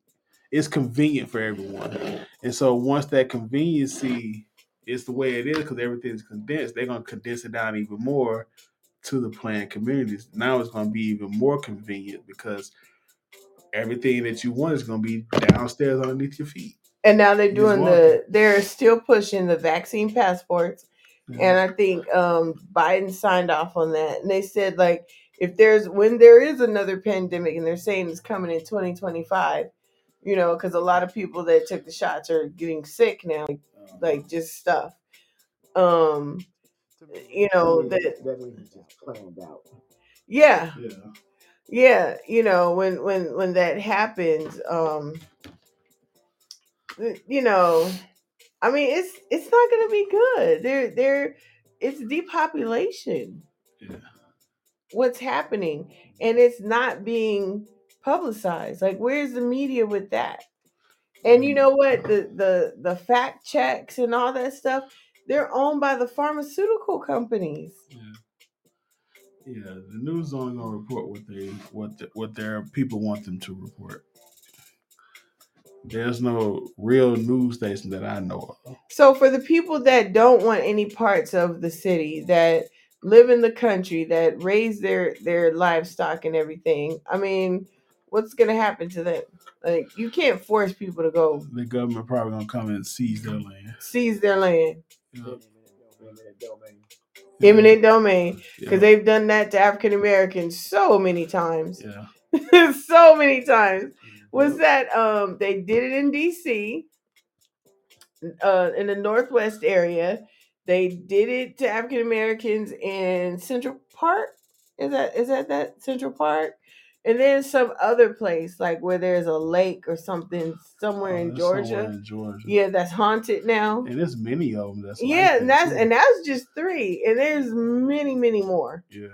It's convenient for everyone, and so once that conveniency is the way it is, because everything's condensed, they're gonna condense it down even more to the planned communities. Now it's gonna be even more convenient because everything that you want is gonna be downstairs underneath your feet. and now they're doing the they're still pushing the vaccine passports, and I think um Biden signed off on that, and they said like if there's when there is another pandemic, and they're saying it's coming in 2025. You know, because a lot of people that took the shots are getting sick now. Um, like just stuff. Um, you know that that just planned out. yeah, yeah, yeah. You know when when when that happens, um, you know, I mean it's it's not gonna be good. There there, it's depopulation. yeah, What's happening, and it's not being publicized. Like where's the media with that? And you mm. know what? The the the fact checks and all that stuff, they're owned by the pharmaceutical companies. yeah. Yeah, the news only gonna report what they what the, what their people want them to report. There's no real news station that I know of. So for the people that don't want any parts of the city, that live in the country, that raise their their livestock and everything, I mean, what's gonna happen to them? Like you can't force people to go The government probably gonna come and seize their land. seize their land, Yeah. Eminent domain. eminent domain, Yeah. because they've done that to African Americans so many times, yeah. so many times. Was that um they did it in D.C. uh, in the Northwest area. They did it to African Americans in Central Park. Is that is that that Central Park? And then some other place like where there's a lake or something somewhere Oh, in somewhere Georgia. in Georgia. Yeah, that's haunted now. And there's many of them. That's Yeah, like and that, that's too. and that's just three, and there's many, many more. yeah.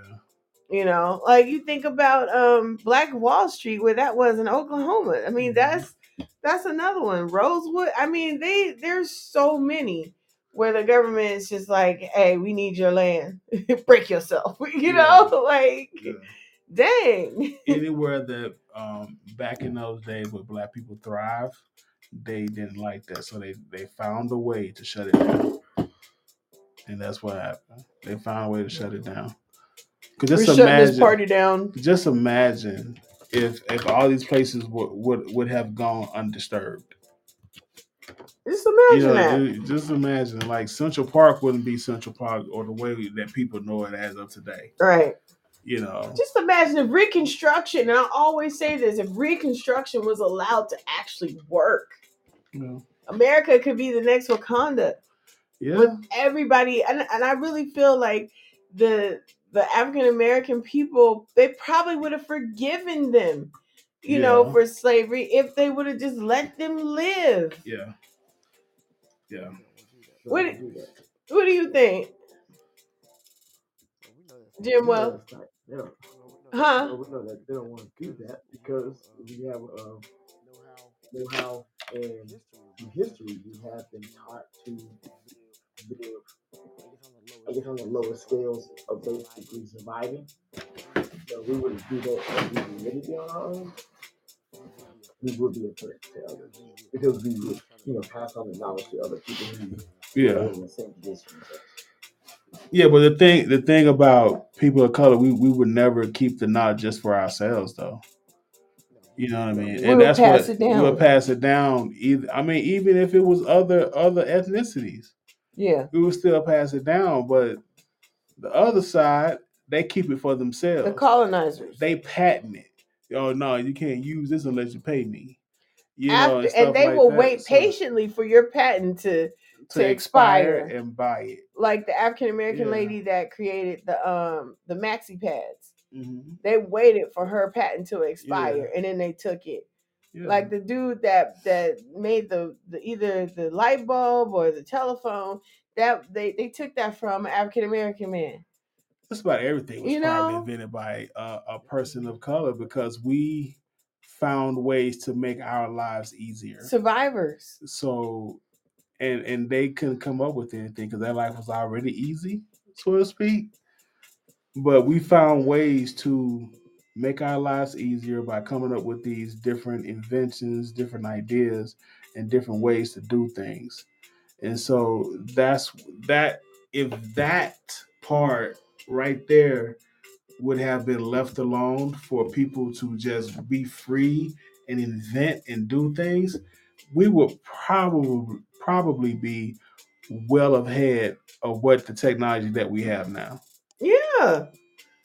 You know, like you think about um Black Wall Street, where that was in Oklahoma. I mean, Mhm. that's that's another one. Rosewood. I mean, they there's so many where the government is just like, hey, we need your land, break yourself. You know, like yeah. dang. Anywhere that um, back in those days where black people thrive, they didn't like that, so they they found a way to shut it down, and that's what happened. They found a way to shut it down. Cause We're just shutting this party down. just imagine if if all these places would would, would have gone undisturbed. Just imagine know, that. ju- just imagine like Central Park wouldn't be Central Park or the way that people know it as of today. Right. You know, Just imagine if Reconstruction, and I always say this, if Reconstruction was allowed to actually work, know, America could be the next Wakanda. yeah, with everybody and, and i really feel like the the african american people they probably would have forgiven them you know for slavery if they would have just let them live yeah, yeah. Don't do that. What Don't it- do that. what do you think Well, we know that's jim well that's they don't- well, we know huh we know that they don't want to do that because we have uh, know how and history in history we have been taught to live, I guess on the I lower guess, on the lower scales of basically surviving. So we wouldn't do that if we really be on our own. We would be a threat to others because we would, you know, pass on the knowledge to other people who Yeah, are in the same position as us. yeah, but the thing, the thing about people of color, we, we would never keep the knowledge just for ourselves, though. You know what I mean? We And would that's pass what it down. we would pass it down. Either I mean, even if it was other other ethnicities, yeah we would still pass it down. But the other side, they keep it for themselves. the themselves. colonizers They patent it. Oh no, you can't use this unless you pay me. You know, after and, and stuff they like will that. wait So, patiently for your patent to to, to expire expire. and buy it. like the african american Yeah. lady that created the um the maxi pads hmm they waited for her patent to expire and then they took it Yeah. like the dude that that made the, the either the light bulb or the telephone that they they took that from an African American man. Just about everything was You probably know? invented by a, a person of color because we found ways to make our lives easier. Survivors. So, and and they couldn't come up with anything because their life was already easy, so to speak. But we found ways to make our lives easier by coming up with these different inventions, different ideas, and different ways to do things. And so that's that. If that part right there would have been left alone for people to just be free and invent and do things, we would probably probably be well ahead of what the technology that we have now. Yeah.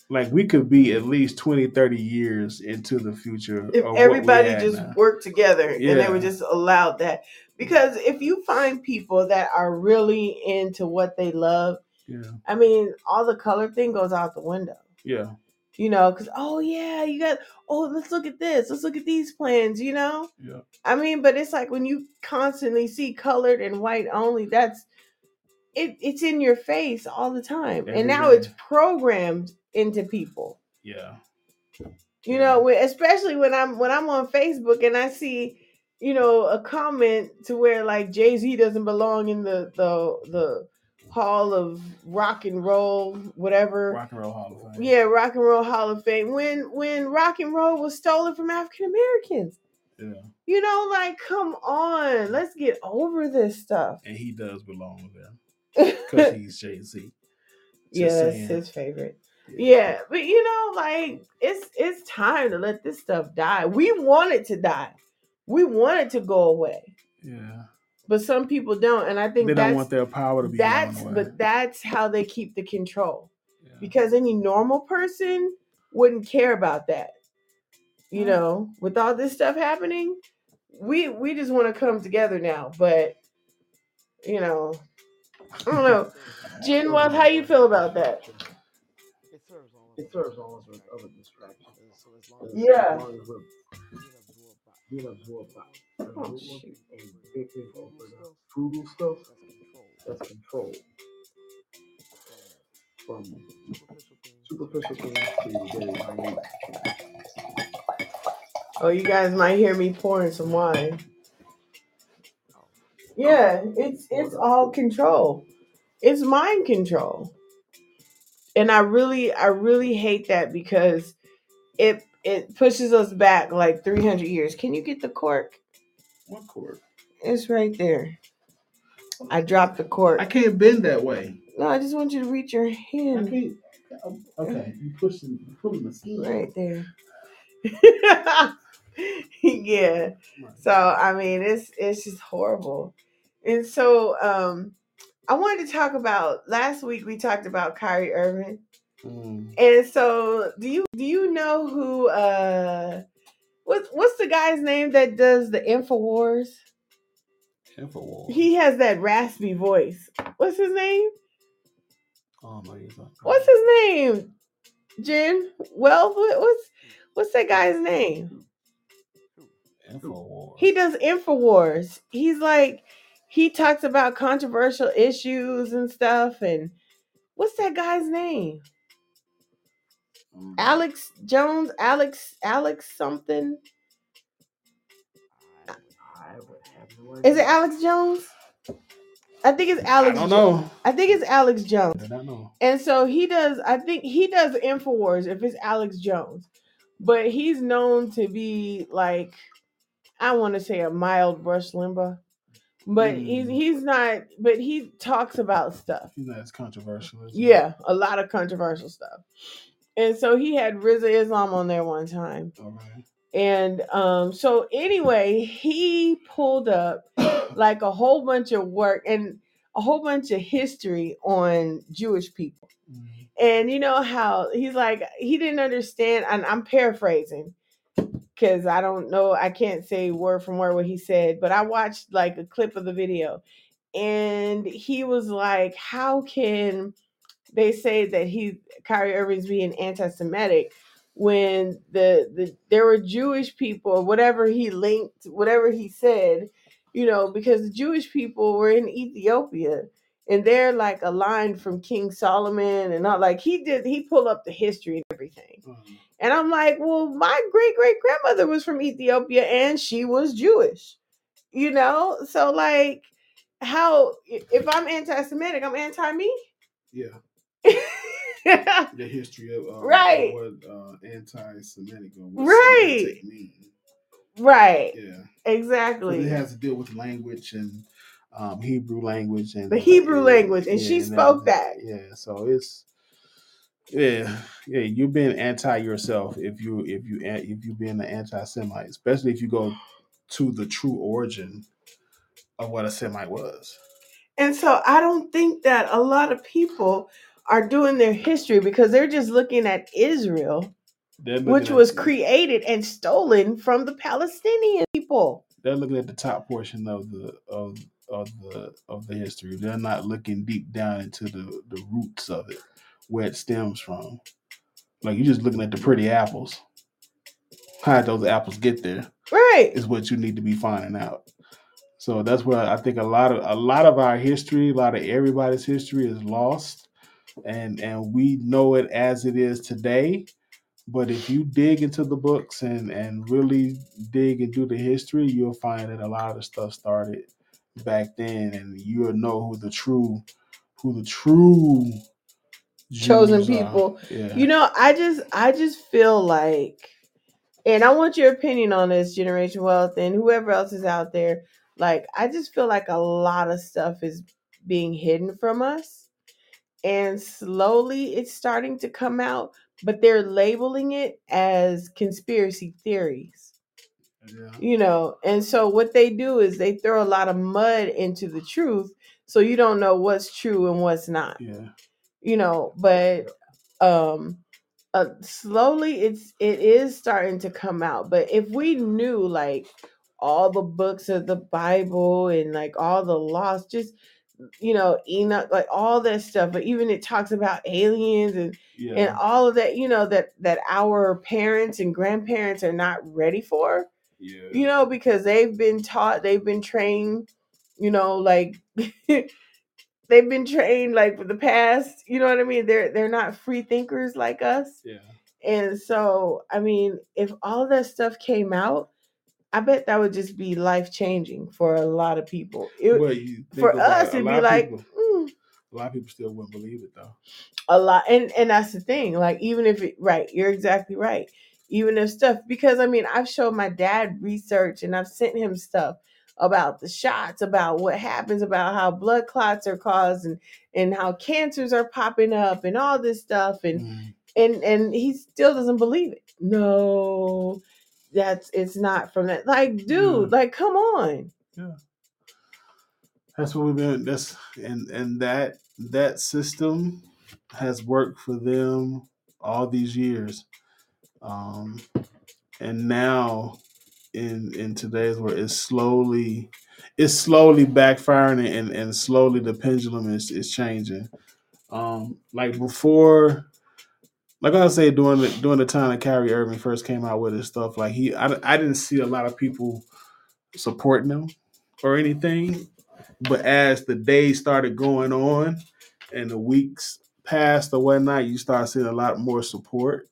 Like we could be at least 20, 30 years into the future. If of what we everybody just now. worked together and they were just allowed that. Because if you find people that are really into what they love, Yeah, I mean, all the color thing goes out the window. yeah, You know, because oh yeah, you got oh let's look at this, let's look at these plans. You know, yeah. I mean, but it's like when you constantly see colored and white only, that's it. It's in your face all the time, Every and now day. it's programmed into people. Yeah. You know, especially when I'm when I'm on Facebook and I see, you know, a comment to where like Jay Z doesn't belong in the the the Hall of Rock and Roll, whatever. Rock and Roll Hall of Fame. Yeah, Rock and Roll Hall of Fame. When when rock and roll was stolen from African Americans. Yeah. You know, like come on, let's get over this stuff. And he does belong with them because he's Jay Z. yeah, that's his favorite. Yeah, but you know, like it's it's time to let this stuff die. We want it to die. We want it to go away. Yeah. But some people don't, and I think They that's don't want their power to be that's but that's how they keep the control. Yeah. because any normal person wouldn't care about that. You Mm. know, with all this stuff happening, we we just want to come together now. But you know, I don't know. Jen Wealth, how you feel about that? It serves all. It serves all of us other distractions. So as long as Yeah. As long as we're being absorbed by being absorbed Oh, and shoot. thinking over the frugal stuff, that's control. controlled from Superficial things. to very minute. Oh, you guys might hear me pouring some wine. Oh, Yeah, it's it's all control. It's mind control. And I really I really hate that because it it pushes us back like 300 years. Can you get the cork? What cord? It's right there. I dropped the. I can't bend that way. No, I just want you to reach your I hand can't. Okay, you pushing, you pulling the skin. right there. yeah. So I mean, it's it's just horrible. And so um, I wanted to talk about last week. We talked about Kyrie Irving, Mm. and so do you do you know who uh what's what's the guy's name that does the Infowars? Infowars. He has that raspy voice. What's his name? Oh no, you're. What's his name? Jen? Well, what's what's that guy's name? Infowars. He does Infowars. He's like he talks about controversial issues and stuff. And what's that guy's name? Mm. Alex Jones, Alex, Alex something. I would- I have no idea. Is it Alex Jones? I think it's I Alex. don't Jo- know. I think it's Alex I Jones. do not know. And so he does. I think he does Infowars if it's Alex Jones, but he's known to be like I want to say a mild Rush Limbaugh, but he's Mm. he's not. But he talks about stuff. You know, it's controversial. isn't it? Yeah, a lot of controversial stuff. And so he had Rizza Islam on there one time. And um, so anyway, he pulled up like a whole bunch of work and a whole bunch of history on Jewish people. Mm. And you know how he's like he didn't understand, and I'm paraphrasing because I don't know, I can't say word from word what he said, but I watched like a clip of the video, and he was like, "How can they say that he Kyrie Irving's being anti-Semitic when the the there were Jewish people or whatever he linked, whatever he said, you know, because the Jewish people were in Ethiopia." And they're like a line from King Solomon and all like he did he pulled up the history and everything. Mm. And I'm like, well, my great great grandmother was from Ethiopia and she was Jewish. You know? So like how if I'm anti-Semitic, I'm anti-me? Yeah, the history of uh, Right. what uh, anti-Semitic or what Right. Semitic mean. right. Yeah, Exactly. it has to deal with language and um, Hebrew language and The Hebrew yeah, language, and she and spoke that. Yeah, so it's yeah, yeah. You're being anti yourself if you if you if you being an anti-Semite, especially if you go to the true origin of what a Semite was. And so I don't think that a lot of people are doing their history because they're just looking at Israel, They're which looking was at, created and stolen from the Palestinian people. they're looking at the top portion of the of of the of the history. They're not looking deep down into the the roots of it, where it stems from. Like you're just looking at the pretty apples. How did those apples get there? Right. Is what you need to be finding out. So that's where I think a lot of a lot of our history, a lot of everybody's history is lost, and and we know it as it is today. But if you dig into the books and and really dig and do the history, you'll find that a lot of stuff started back then, and you'll know who the true who the true Chosen people. Yeah. You know, I just I just feel like and I want your opinion on this generation wealth and whoever else is out there. Like I just feel like a lot of stuff is being hidden from us and slowly it's starting to come out, but they're labeling it as conspiracy theories. yeah. You know, and so what they do is they throw a lot of mud into the truth so you don't know what's true and what's not Yeah. you know but um uh, slowly it's it is starting to come out but if we knew like all the books of the Bible and like all the laws, just you know, Enoch, like all that stuff. But even it talks about aliens and Yeah. and all of that, you know, that that our parents and grandparents are not ready for, yeah. you know, because they've been taught, they've been trained, you know, like they've been trained like for the past, you know what I mean? They're they're not free thinkers like us. yeah. And so, I mean, if all that stuff came out, I bet that would just be life changing for a lot of people. It, think for us, it'd be like people, mm, a lot of people still wouldn't believe it though. a lot, and and that's the thing. Like, even if it right, you're exactly right. Even if stuff, because I mean, I've showed my dad research, and I've sent him stuff about the shots, about what happens, about how blood clots are caused, and and how cancers are popping up, and all this stuff, and Mhm. and and he still doesn't believe it. No, that's it's not from that. Like, dude, Yeah. like, come on. Yeah, that's what we've been. That's and and that that system has worked for them all these years, um, and now in in today's world, it's slowly it's slowly backfiring and and slowly the pendulum is is changing. Um, like before, like I say, during the during the time that Kyrie Irving first came out with his stuff, like he I, I didn't see a lot of people supporting him or anything. But as the days started going on and the weeks passed or whatnot, you start seeing a lot more support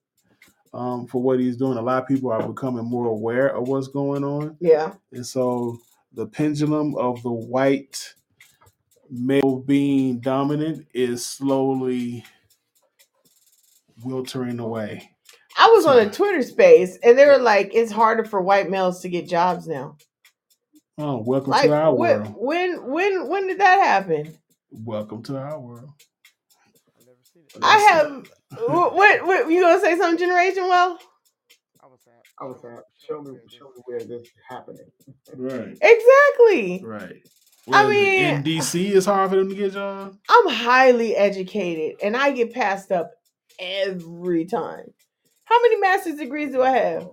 um, for what he's doing. A lot of people are becoming more aware of what's going on. Yeah, And so the pendulum of the white male being dominant is slowly wiltering away. I was on a Twitter space, and they were like, "It's harder for white males to get jobs now." Oh, welcome Like, to our when, world. when, when, when did that happen? Welcome to our world. I've never seen it. I have. What, what, what? You gonna say some generation? Well, I was at. I was saying, show me, show me where this is happening. Right. exactly. Right. I What is it, mean- in DC, it's hard for them to get jobs. I'm highly educated, and I get passed up every time. How many master's degrees do I have?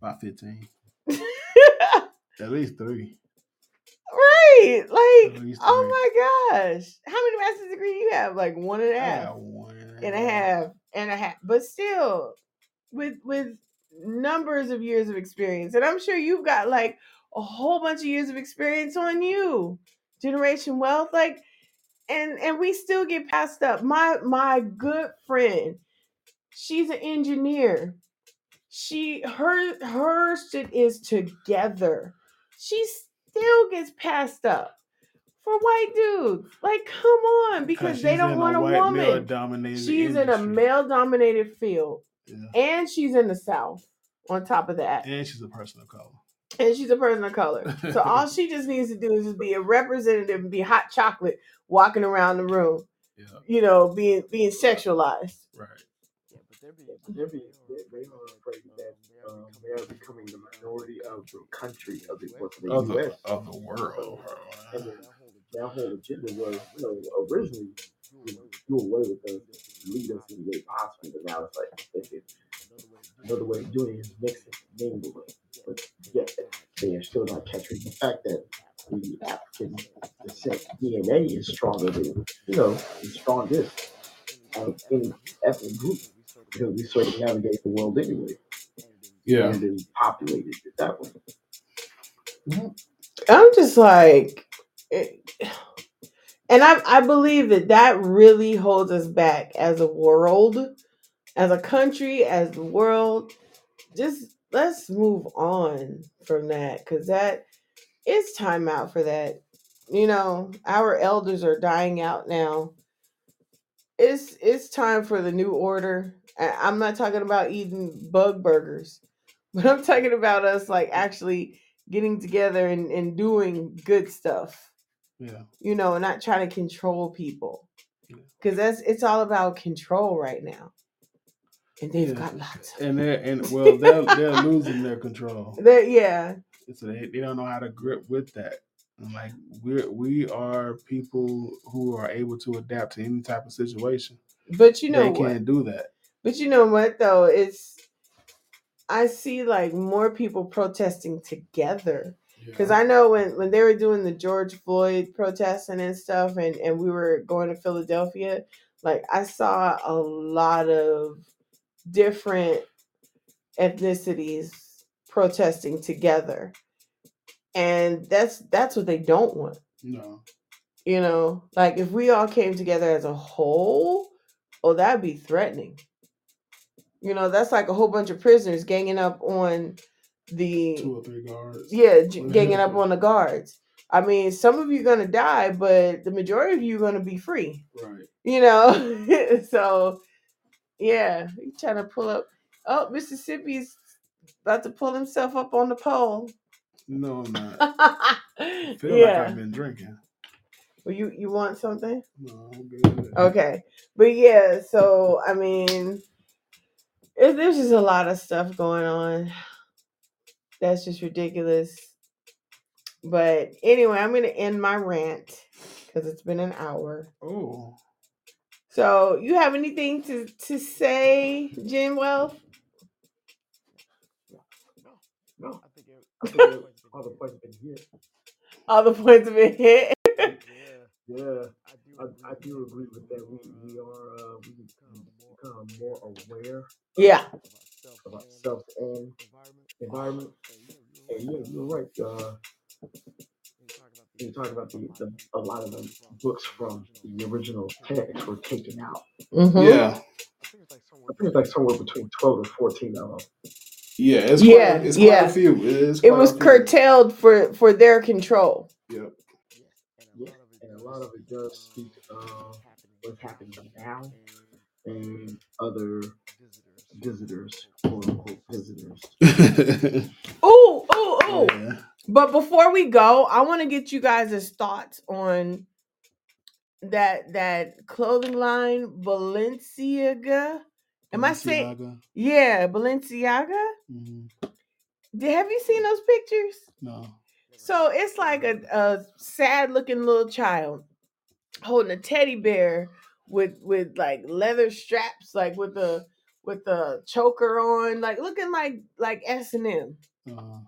About 15. At least three. right, like, oh my gosh, how many master's degrees do you have? Like one and a half. one and a half and a half but still with with numbers of years of experience and i'm sure you've got like a whole bunch of years of experience on you generation wealth like and and we still get passed up my my good friend she's an engineer she her her shit is together she still gets passed up for white dudes like come on because they don't want a woman Dominated She's in a male dominated field Yeah. and she's in the South on top of that. And she's a person of color. And she's a person of color. So all she just needs to do is just be a representative and be hot chocolate walking around the room, Yeah. you know, being being sexualized. Right. Yeah, but they're being. They're being, they, they they are afraid that um, they are becoming the minority of the country of the, what's the Of the, U.S. of the world. And then their whole agenda was, you know, originally to do away with us, lead us in the way possible, but now it's like they did another way of doing it is mixing, mingling. But yet they are still not catching the fact that the African descent DNA is stronger than, you know, the strongest of any ethnic group because we sort of navigate the world anyway Yeah. and then populated it that way. I'm just like, it, and I I believe that that really holds us back as a world, as a country, as the world. Just let's move on from that because that is time out for that. You know, our elders are dying out now. It's it's time for the new order. I'm not talking about eating bug burgers, but I'm talking about us like actually getting together and, and doing good stuff Yeah. you know not trying to control people because that's it's all about control right now and they've Yeah. got lots of And they're and well they're they're losing their control. that yeah So they, they don't know how to grip with that. And like we're we are people who are able to adapt to any type of situation. but you know they what can't do that. but you know what though it's i see like more people protesting together Because I know when, when they were doing the George Floyd protesting and stuff, and, and we were going to Philadelphia, like I saw a lot of different ethnicities protesting together. And that's that's what they don't want. No. You know, like if we all came together as a whole, oh, that'd be threatening. You know, that's like a whole bunch of prisoners ganging up on the Two or three guards. yeah, ganging up on the guards. I mean, some of you are gonna die, but the majority of you are gonna be free. Right. You know, so yeah, you trying to pull up. Oh, Mississippi's about to pull himself up on the pole. No, I'm not. I feel like. I've been drinking. Well, you you want something? No, I'm good. Okay, but yeah. So I mean, it, there's just a lot of stuff going on. That's just ridiculous. But anyway, I'm gonna end my rant because it's been an hour. Oh. So you have anything to to say, Jen Wealth? No, I think it, I think every- all the points have been hit. All the points have been hit. yeah, Yeah, I do. I, I do agree with that. We we are uh, we become more aware yeah. about self and environment. And yeah, you're right. Uh, you talk about the, the a lot of the books from the original text were taken out. Mhm. Yeah. I think it's like somewhere between twelve and fourteen of them. Yeah. It's Yeah, Quite, it's yeah. quite a few. It, is It quite was a few. curtailed for for their control. Yep. Yeah, and a lot of it does speak of what's happening now and other visitors, quote unquote visitors. Ooh, ooh, ooh. yeah. But before we go, I want to get you guys' thoughts on that that clothing line Balenciaga. Am I saying yeah, Balenciaga? Mhm. Did, have you seen those pictures? No. So it's like a, a sad looking little child holding a teddy bear with with like leather straps, like with the with the choker on, like looking like like S and M. Uh,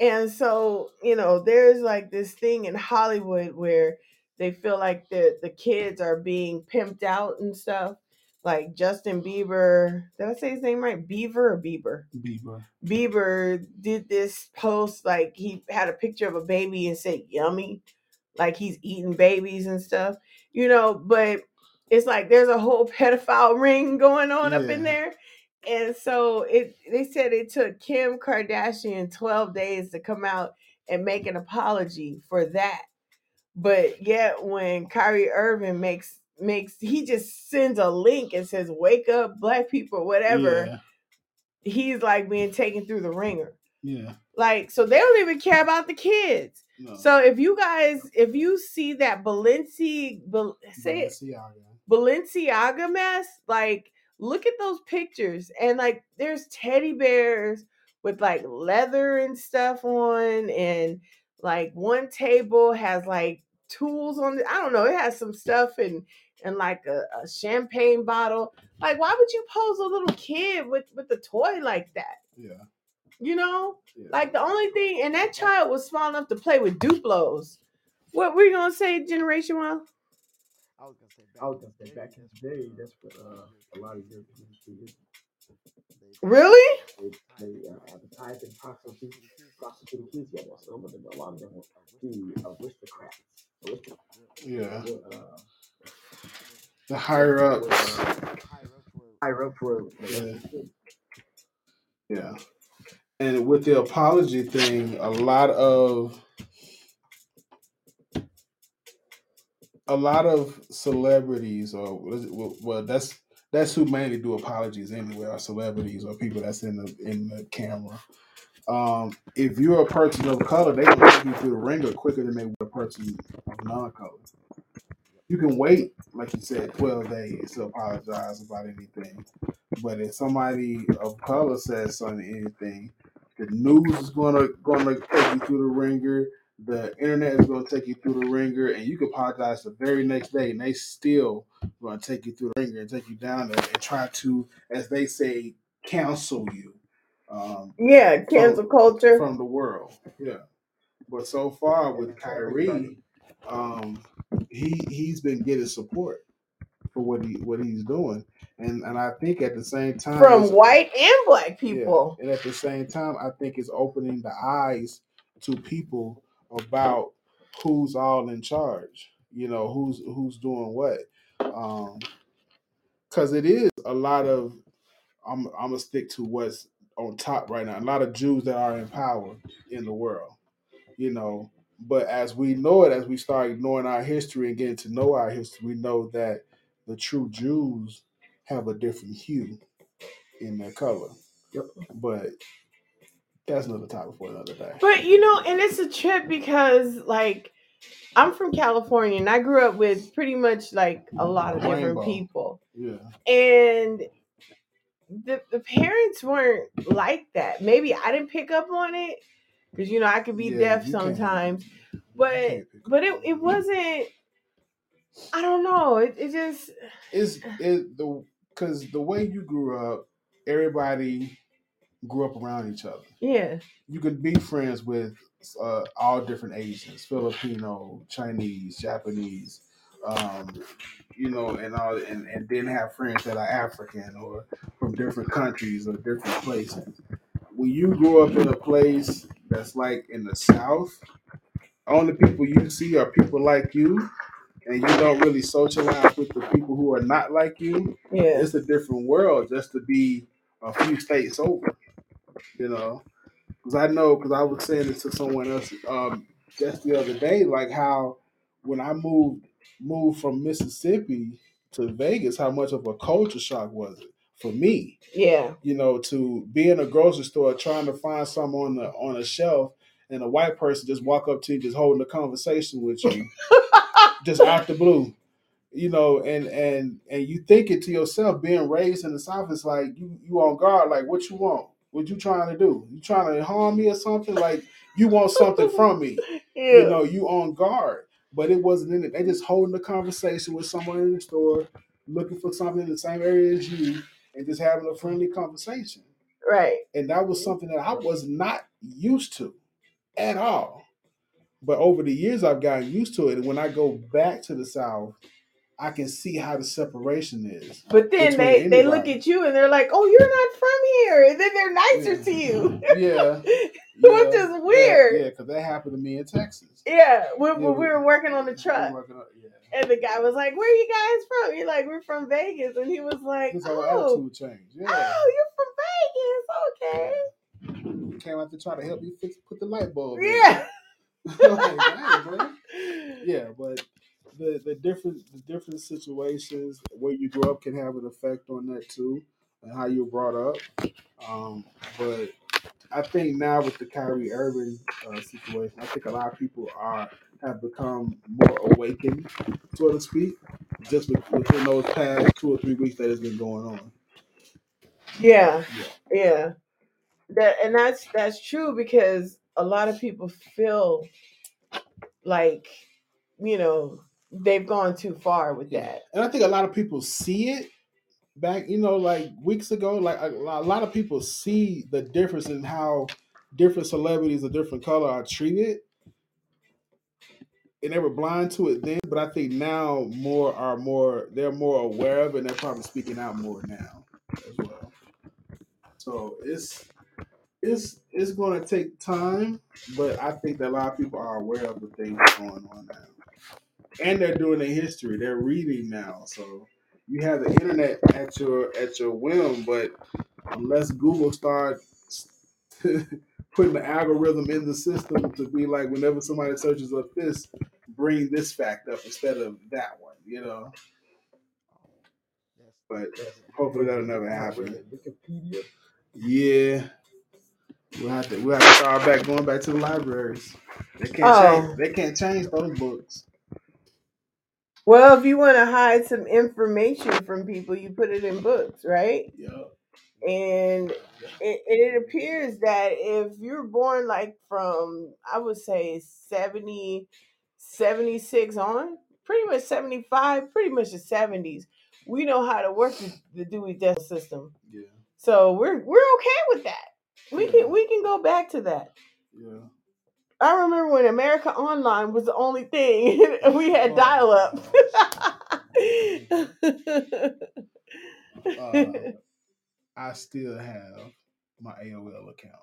And so, you know, there's like this thing in Hollywood where they feel like the the kids are being pimped out and stuff. Like Justin Bieber, did I say his name right? Beaver or Bieber? Bieber. Bieber did this post like he had a picture of a baby and said yummy, like he's eating babies and stuff, you know. But it's like there's a whole pedophile ring going on up in there, and so it they said it took Kim Kardashian 12 days to come out and make an apology for that. But yet when Kyrie Irving makes makes he just sends a link and says wake up black people whatever Yeah. he's like being taken through the ringer. Yeah. Like, so they don't even care about the kids. No. So if you guys, if you see that Balenci, Bal- say it, Balenciaga. Balenciaga mess, like, look at those pictures. And like, there's teddy bears with like leather and stuff on, and like one table has like tools on it. I don't know. It has some stuff and and like a, a champagne bottle. Like, why would you pose a little kid with with a toy like that? Yeah. You know, yeah. like the only thing, and that child was small enough to play with Duplos. What were you gonna say, Generation One? I was gonna say back I was gonna say back in the day, that's what uh, a lot of your industry Really? they, they uh, advertised and prostitute prostitute kids. Yeah, some of them, a lot of them were the aristocrats. Aristocrats. yeah. Uh, The higher ups. higher ups were up for Yeah. Yeah. And with the apology thing, a lot of a lot of celebrities or well well, that's that's who mainly do apologies anyway are celebrities or people that's in the in the camera um if you're a person of color they can take you through the ringer quicker than they would a person of non-color you can wait like you said 12 days to apologize about anything but if somebody of color says something anything the news is gonna gonna take you through the ringer the internet is going to take you through the ringer, and you can apologize the very next day, and they still going to take you through the ringer and take you down there and try to, as they say, counsel you um, Yeah, cancel culture. from the world. Yeah, But so far with Kyrie, um, he he's been getting support for what he what he's doing, and and I think at the same time from white and black yeah, people. and at the same time, I think it's opening the eyes to people about who's all in charge. You know, who's who's doing what. Um, because it is a lot of. I'm I'm gonna stick to what's on top right now. A lot of Jews that are in power in the world. You know, but as we know it, as we start ignoring our history and getting to know our history, we know that the true Jews have a different hue in their color. Yep. But that's another topic for another day. But you know, and it's a trip because like I'm from California and I grew up with pretty much like a lot of different people. Yeah. And the, the parents weren't like that. Maybe I didn't pick up on it because you know I could be Yeah, deaf sometimes. But but it, it wasn't I don't know. It, it just It's it the because the way you grew up, everybody grew up around each other. yeah. You could be friends with uh, all different Asians, Filipino, Chinese, Japanese, um, you know, and all, and, and then have friends that are African or from different countries or different places. When you grow up in a place that's like in the South, only people you see are people like you, and you don't really socialize with the people who are not like you. Yeah. It's a different world just to be a few states over, you know. Because I know, because I was saying this to someone else um, just the other day, like how when I moved moved from Mississippi to Vegas, how much of a culture shock was it for me? Yeah. You know, to be in a grocery store trying to find something on the on a shelf, and a white person just walk up to you, just holding a conversation with you, just out the blue. You know, and and and you thinking to yourself, being raised in the South, it's like you you on guard, like what you want, what you trying to do? You trying to harm me or something? Like you want something from me? Yeah. You know, you on guard. But it wasn't in it. They just holding a conversation with someone in the store, looking for something in the same area as you, and just having a friendly conversation. right. And that was something that I was not used to at all. But over the years, I've gotten used to it. And when I go back to the South, I can see how the separation is. But then Between they, they look at you and they're like, "Oh, you're not from here," and then they're nicer to you, Yeah. which yeah, is weird. Yeah, because that happened to me in Texas. Yeah, when, when Yeah, we we- were working on the We truck, working on- yeah. and the guy was like, "Where are you guys from?" You're like, "We're from Vegas," and he was like, His "Oh, attitude changed. Yeah. oh, you're from Vegas? Okay, He came out to try to help me fix put the light bulb. in. yeah, like, dang. Yeah, but the the different the different situations where you grew up can have an effect on that too, and how you're brought up. Um, but I think now with the Kyrie Irving uh, situation, I think a lot of people are have become more awakened, so to speak, just within those past two or three weeks that has been going on. yeah, Yeah. yeah." That and that's that's true because a lot of people feel like you know they've gone too far with Yeah. that. And I think a lot of people see it back, you know, like weeks ago. Like a, a lot of people see the difference in how different celebrities of different color are treated, and they were blind to it then. But I think now more are more they're more aware of it, and they're probably speaking out more now as well. So it's it's it's going to take time, but I think that a lot of people are aware of the things going on now and they're doing their history. They're reading now, so you have the internet at your at your whim. But unless Google starts putting the algorithm in the system to be like, whenever somebody searches up this, bring this fact up instead of that one, you know. But hopefully that'll never happen. Wikipedia. Yeah. We'll have to we'll have to start back going back to the libraries. They can't Oh. change they can't change those books. Well, if you want to hide some information from people, you put it in books, right? Yeah. And it, it appears that if you're born like from, I would say 70, 76 on, pretty much 75, pretty much the 70s, we know how to work the, the Dewey Decimal System. Yeah. So we're we're okay with that. We can we can go back to that. Yeah. I remember when America Online was the only thing. we had dial up. Uh, I still have my AOL account.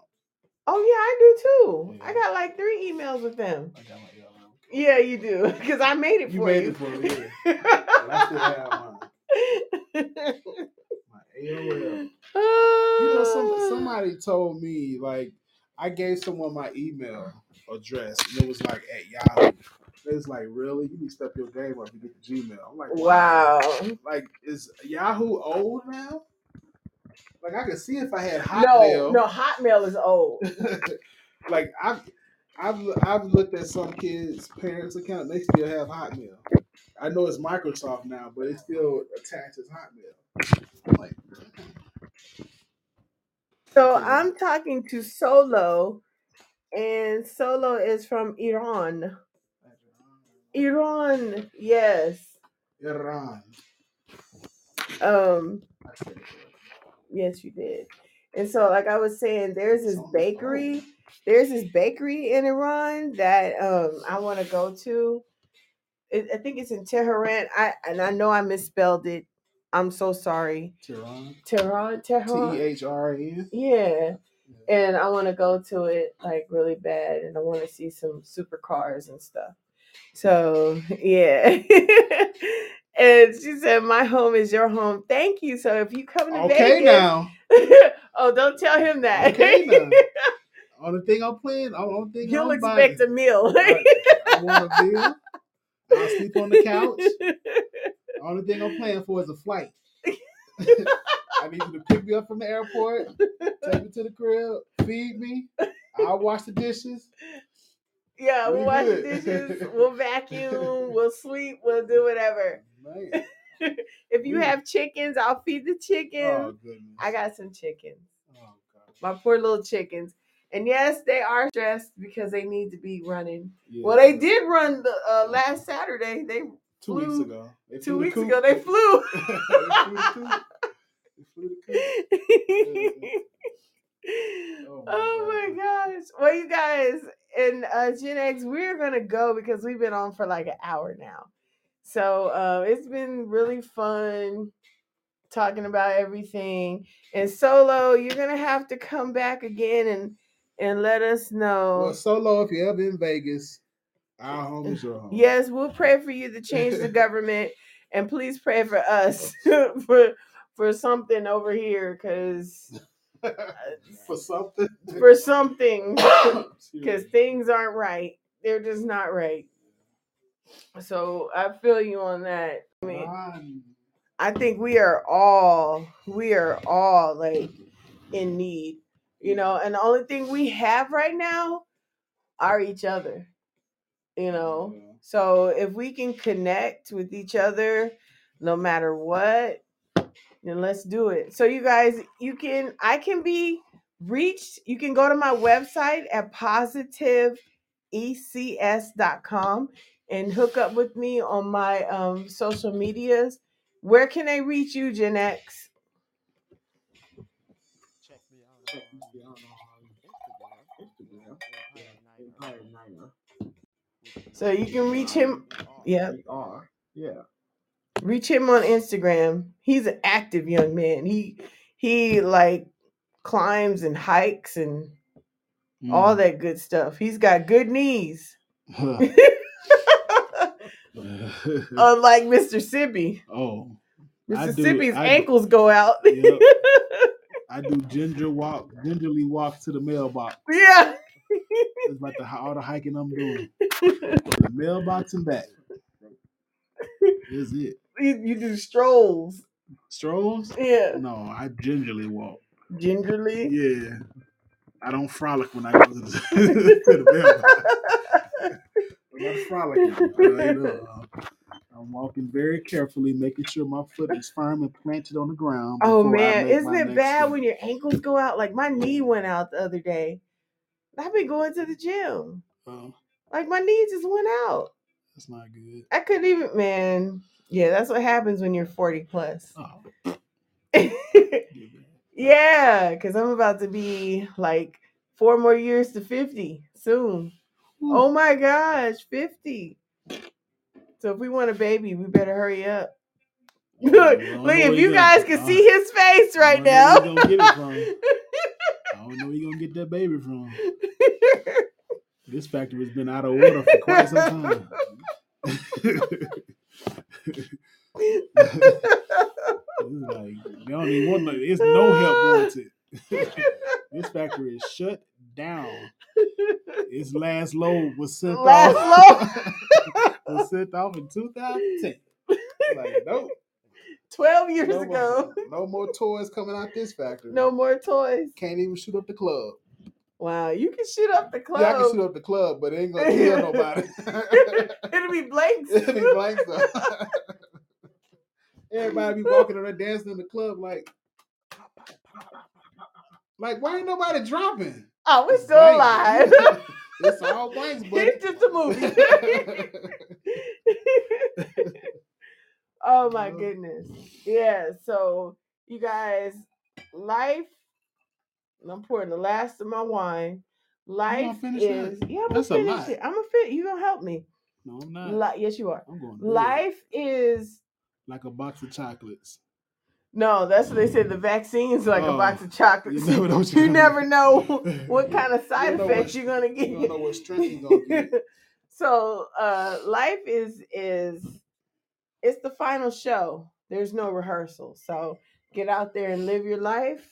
oh yeah, I do too. I got like three emails with them. I got my AOL account. Yeah, you do. Because I made it You for made you. it for me, yeah. I still have mine. My AOL. You know, some somebody told me like I gave someone my email address and it was like at Yahoo. It was like, really? You need to step your game up and get the Gmail. I'm like, Wow. Like, is Yahoo old now? Like, I could see if I had Hotmail. no, no, Hotmail is old. like, I've, I've, I've looked at some kids' parents' account. They still have Hotmail. I know it's Microsoft now, but it still attaches Hotmail. I'm like, So I'm talking to Solo, and Solo is from Iran. Iran, yes. Iran. Um, I said it. yes, you did. And so, like I was saying, there's this It's on the bakery. There's this bakery in Iran that um I want to go to. It, I think it's in Tehran. I and I know I misspelled it. I'm so sorry. Tehran. Tehran, T E Tehran. H R A N. Yeah. And I want to go to it like really bad, and I want to see some supercars and stuff. So yeah, and she said, "My home is your home." Thank you. So if you come to Okay Vegas, now. oh, don't tell him that. Okay now. Only thing I'm playing, only thing You'll I'm expect buying, a meal. I, I want a meal. I'll sleep on the couch. Only thing I'm playing for is a flight. I need you to pick me up from the airport, take me to the crib, feed me. I'll wash the dishes. yeah, we'll We wash the dishes, we'll vacuum, we'll sleep, we'll do whatever. If you have chickens, I'll feed the chickens. Oh. I got some chickens. Oh god. my poor little chickens. And yes, they are stressed because they need to be running. Yeah. Well, they did run the uh, last Saturday. They two weeks ago. They two flew weeks ago they flew. they flew the coop. Flew the coop. oh Oh my my gosh! Well, you guys and uh, Gen X, we're gonna go because we've been on for like an hour now. So uh, it's been really fun talking about everything. And Solo, you're gonna have to come back again and and let us know. Well, solo, if you're ever in Vegas, our home is your home. Yes, we'll pray for you to change the government, and please pray for us for for something over here, because For uh, something. for something, because things aren't right. They're just not right. So I feel you on that. I mean, I think we are all we are all like in need, you know. And the only thing we have right now are each other, you know. So if we can connect with each other, no matter what, then let's do it. So you guys, you can I can be reached. You can go to my website at positiveecs.com and hook up with me on my um, social medias. Where can they reach you, Gen X? Check me out Check me out on Instagram. Instagram. Empire Empire Niner. Niner. So you can reach him. Yeah. Yeah. Reach him on Instagram. He's an active young man. He he like climbs and hikes and all that good stuff. He's got good knees. Mm. Unlike Mr. Sippy. oh, I Mr. do- Sippy's I- ankles go out. Yep. I do ginger walk, gingerly walk to the mailbox. yeah. It's like the all the hiking I'm doing. Mailbox and back. Is it you, you do strolls. strolls? Yeah. No, I gingerly walk. Gingerly. Yeah, I don't frolic when I go to the, to the. I'm not frolicking. Right? Uh, I'm walking very carefully, making sure my foot is firm and planted on the ground. Oh man, isn't it bad step. when your ankles go out? Like my knee went out the other day. I've been going to the gym. Oh, Like my knee just went out. that's not good. I couldn't even man. Yeah, that's what happens when you're 40 plus. Oh, yeah, because I'm about to be like four more years to 50 soon. Oh my gosh, 50. So if we want a baby, we better hurry up. Look, I don't look, know if you guys can see his face right now. where you gonna get it from. I don't know where you're gonna get that baby from. This factory has been out of order for quite some time. It's like they don't even want no. It's no help wanted. this factory is shut down. Its last load was sent Last off. was sent off in 2010. Like nope. 12 years No ago. more, no more toys coming out this factory. No more toys. Can't even shoot up the club. Wow, you can shoot up the club. Yeah, I can shoot up the club, but it ain't gonna kill nobody. It'll be blanks. It'll be blanks. Everybody be walking around dancing in the club like, like why ain't nobody dropping? Oh, we're still Blanks. alive. it's all blanks, but it's just a movie. oh my Yeah. Uh-huh. goodness. Yeah, so you guys, life, and I'm pouring the last of my wine. Life finish that? is yeah, I'm That's gonna finish it. I'm gonna fit. You gonna help me? no, I'm not. Li- yes, you are. I'm going. Life is like a box of chocolates. no. That's what they said. The vaccine's like a Oh, box of chocolates. you never know what You never know what kind of side don't effects what- you're gonna get. You don't know what strength you're gonna get. so uh life is is it's the final show there's no rehearsal so get out there and live your life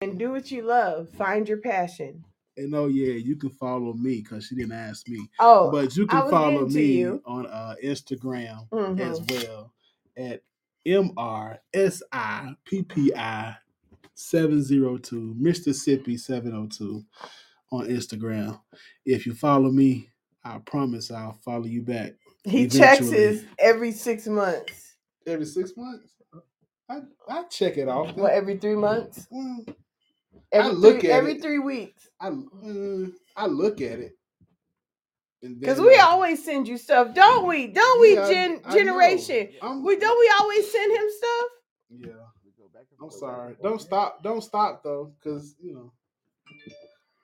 and do what you love find your passion And oh yeah, you can follow me because she didn't ask me. oh But you I can was follow getting to me you. on uh, Instagram mhm. as well at M R S I P P I 702 Mississippi 702 on Instagram. If you follow me, I promise I'll follow you back he checks eventually. his every six months every six months. I, I check it off. what every three months Mm, every look three, at every it. three weeks I mm, I look at it. because we I- always send you stuff don't we don't we Yeah, gen I know. generation we don't we always send him stuff Yeah. We go back and I'm sorry. Don't stop. Don't stop though, because you know,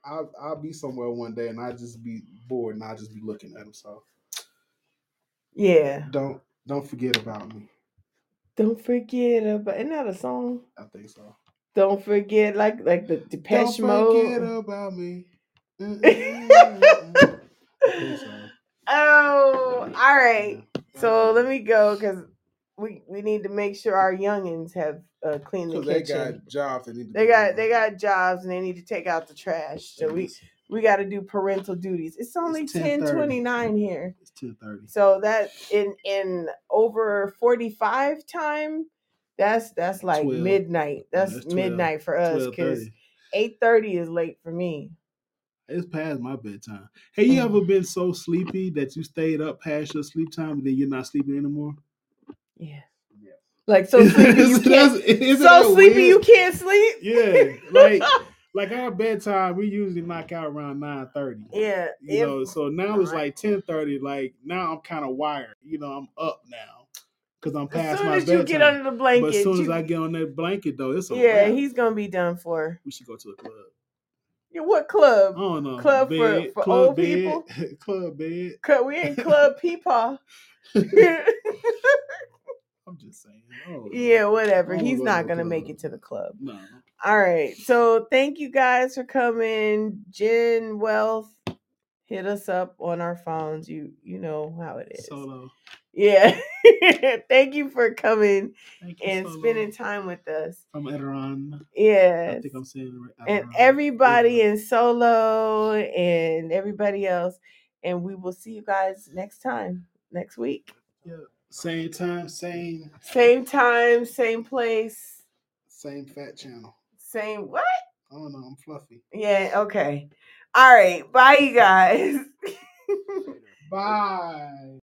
I'll I'll be somewhere one day and I just be bored and I will just be looking at him. So yeah don't don't forget about me. Don't forget about isn't that a song? I think so. Don't forget like like the Depeche don't forget Mode. about me. Oh, all right. So let me go because we we need to make sure our youngins have uh, cleaned the 'Cause they kitchen. got jobs. They need to. They got they got jobs and they need to take out the trash. So we we got to do parental duties. It's only It's ten twenty nine here. It's ten thirty. So that in in over forty five time, that's that's like 12. midnight. That's, that's 12. midnight for us because eight thirty is late for me. It's past my bedtime. Have you ever mm-hmm. been so sleepy that you stayed up past your sleep time and then you're not sleeping anymore? Yeah. Yeah. Like so sleepy you can't. So sleepy you can't sleep. Yeah, like like our bedtime, we usually knock out around nine thirty. yeah. You if- know, so now it's like ten thirty. Like now I'm kind of wired. You know, I'm up now because I'm as past soon my as bedtime. you get under the blanket, but as soon as I get on that blanket, though, it's a yeah, wrap. he's gonna be done for. We should go to a club. Yeah, what club? I don't know. Club for- bed, for club old bed, people? club bed. We ain't club peepaw. I'm just saying. Oh, yeah, whatever. He's not gonna club. make it to the club. No. All right. So thank you guys for coming. Jen Wealth, hit us up on our phones. You you know how it is. Solo. Yeah. thank you for coming you, and Solo. spending time with us. From Eteron. I think I'm saying it. And everybody in solo and everybody else. And we will see you guys next time, next week. Yeah. Same time, same Same time, same place, same fat channel. same what? I don't know. I'm fluffy. Yeah, okay. All right. Bye, you guys. Bye.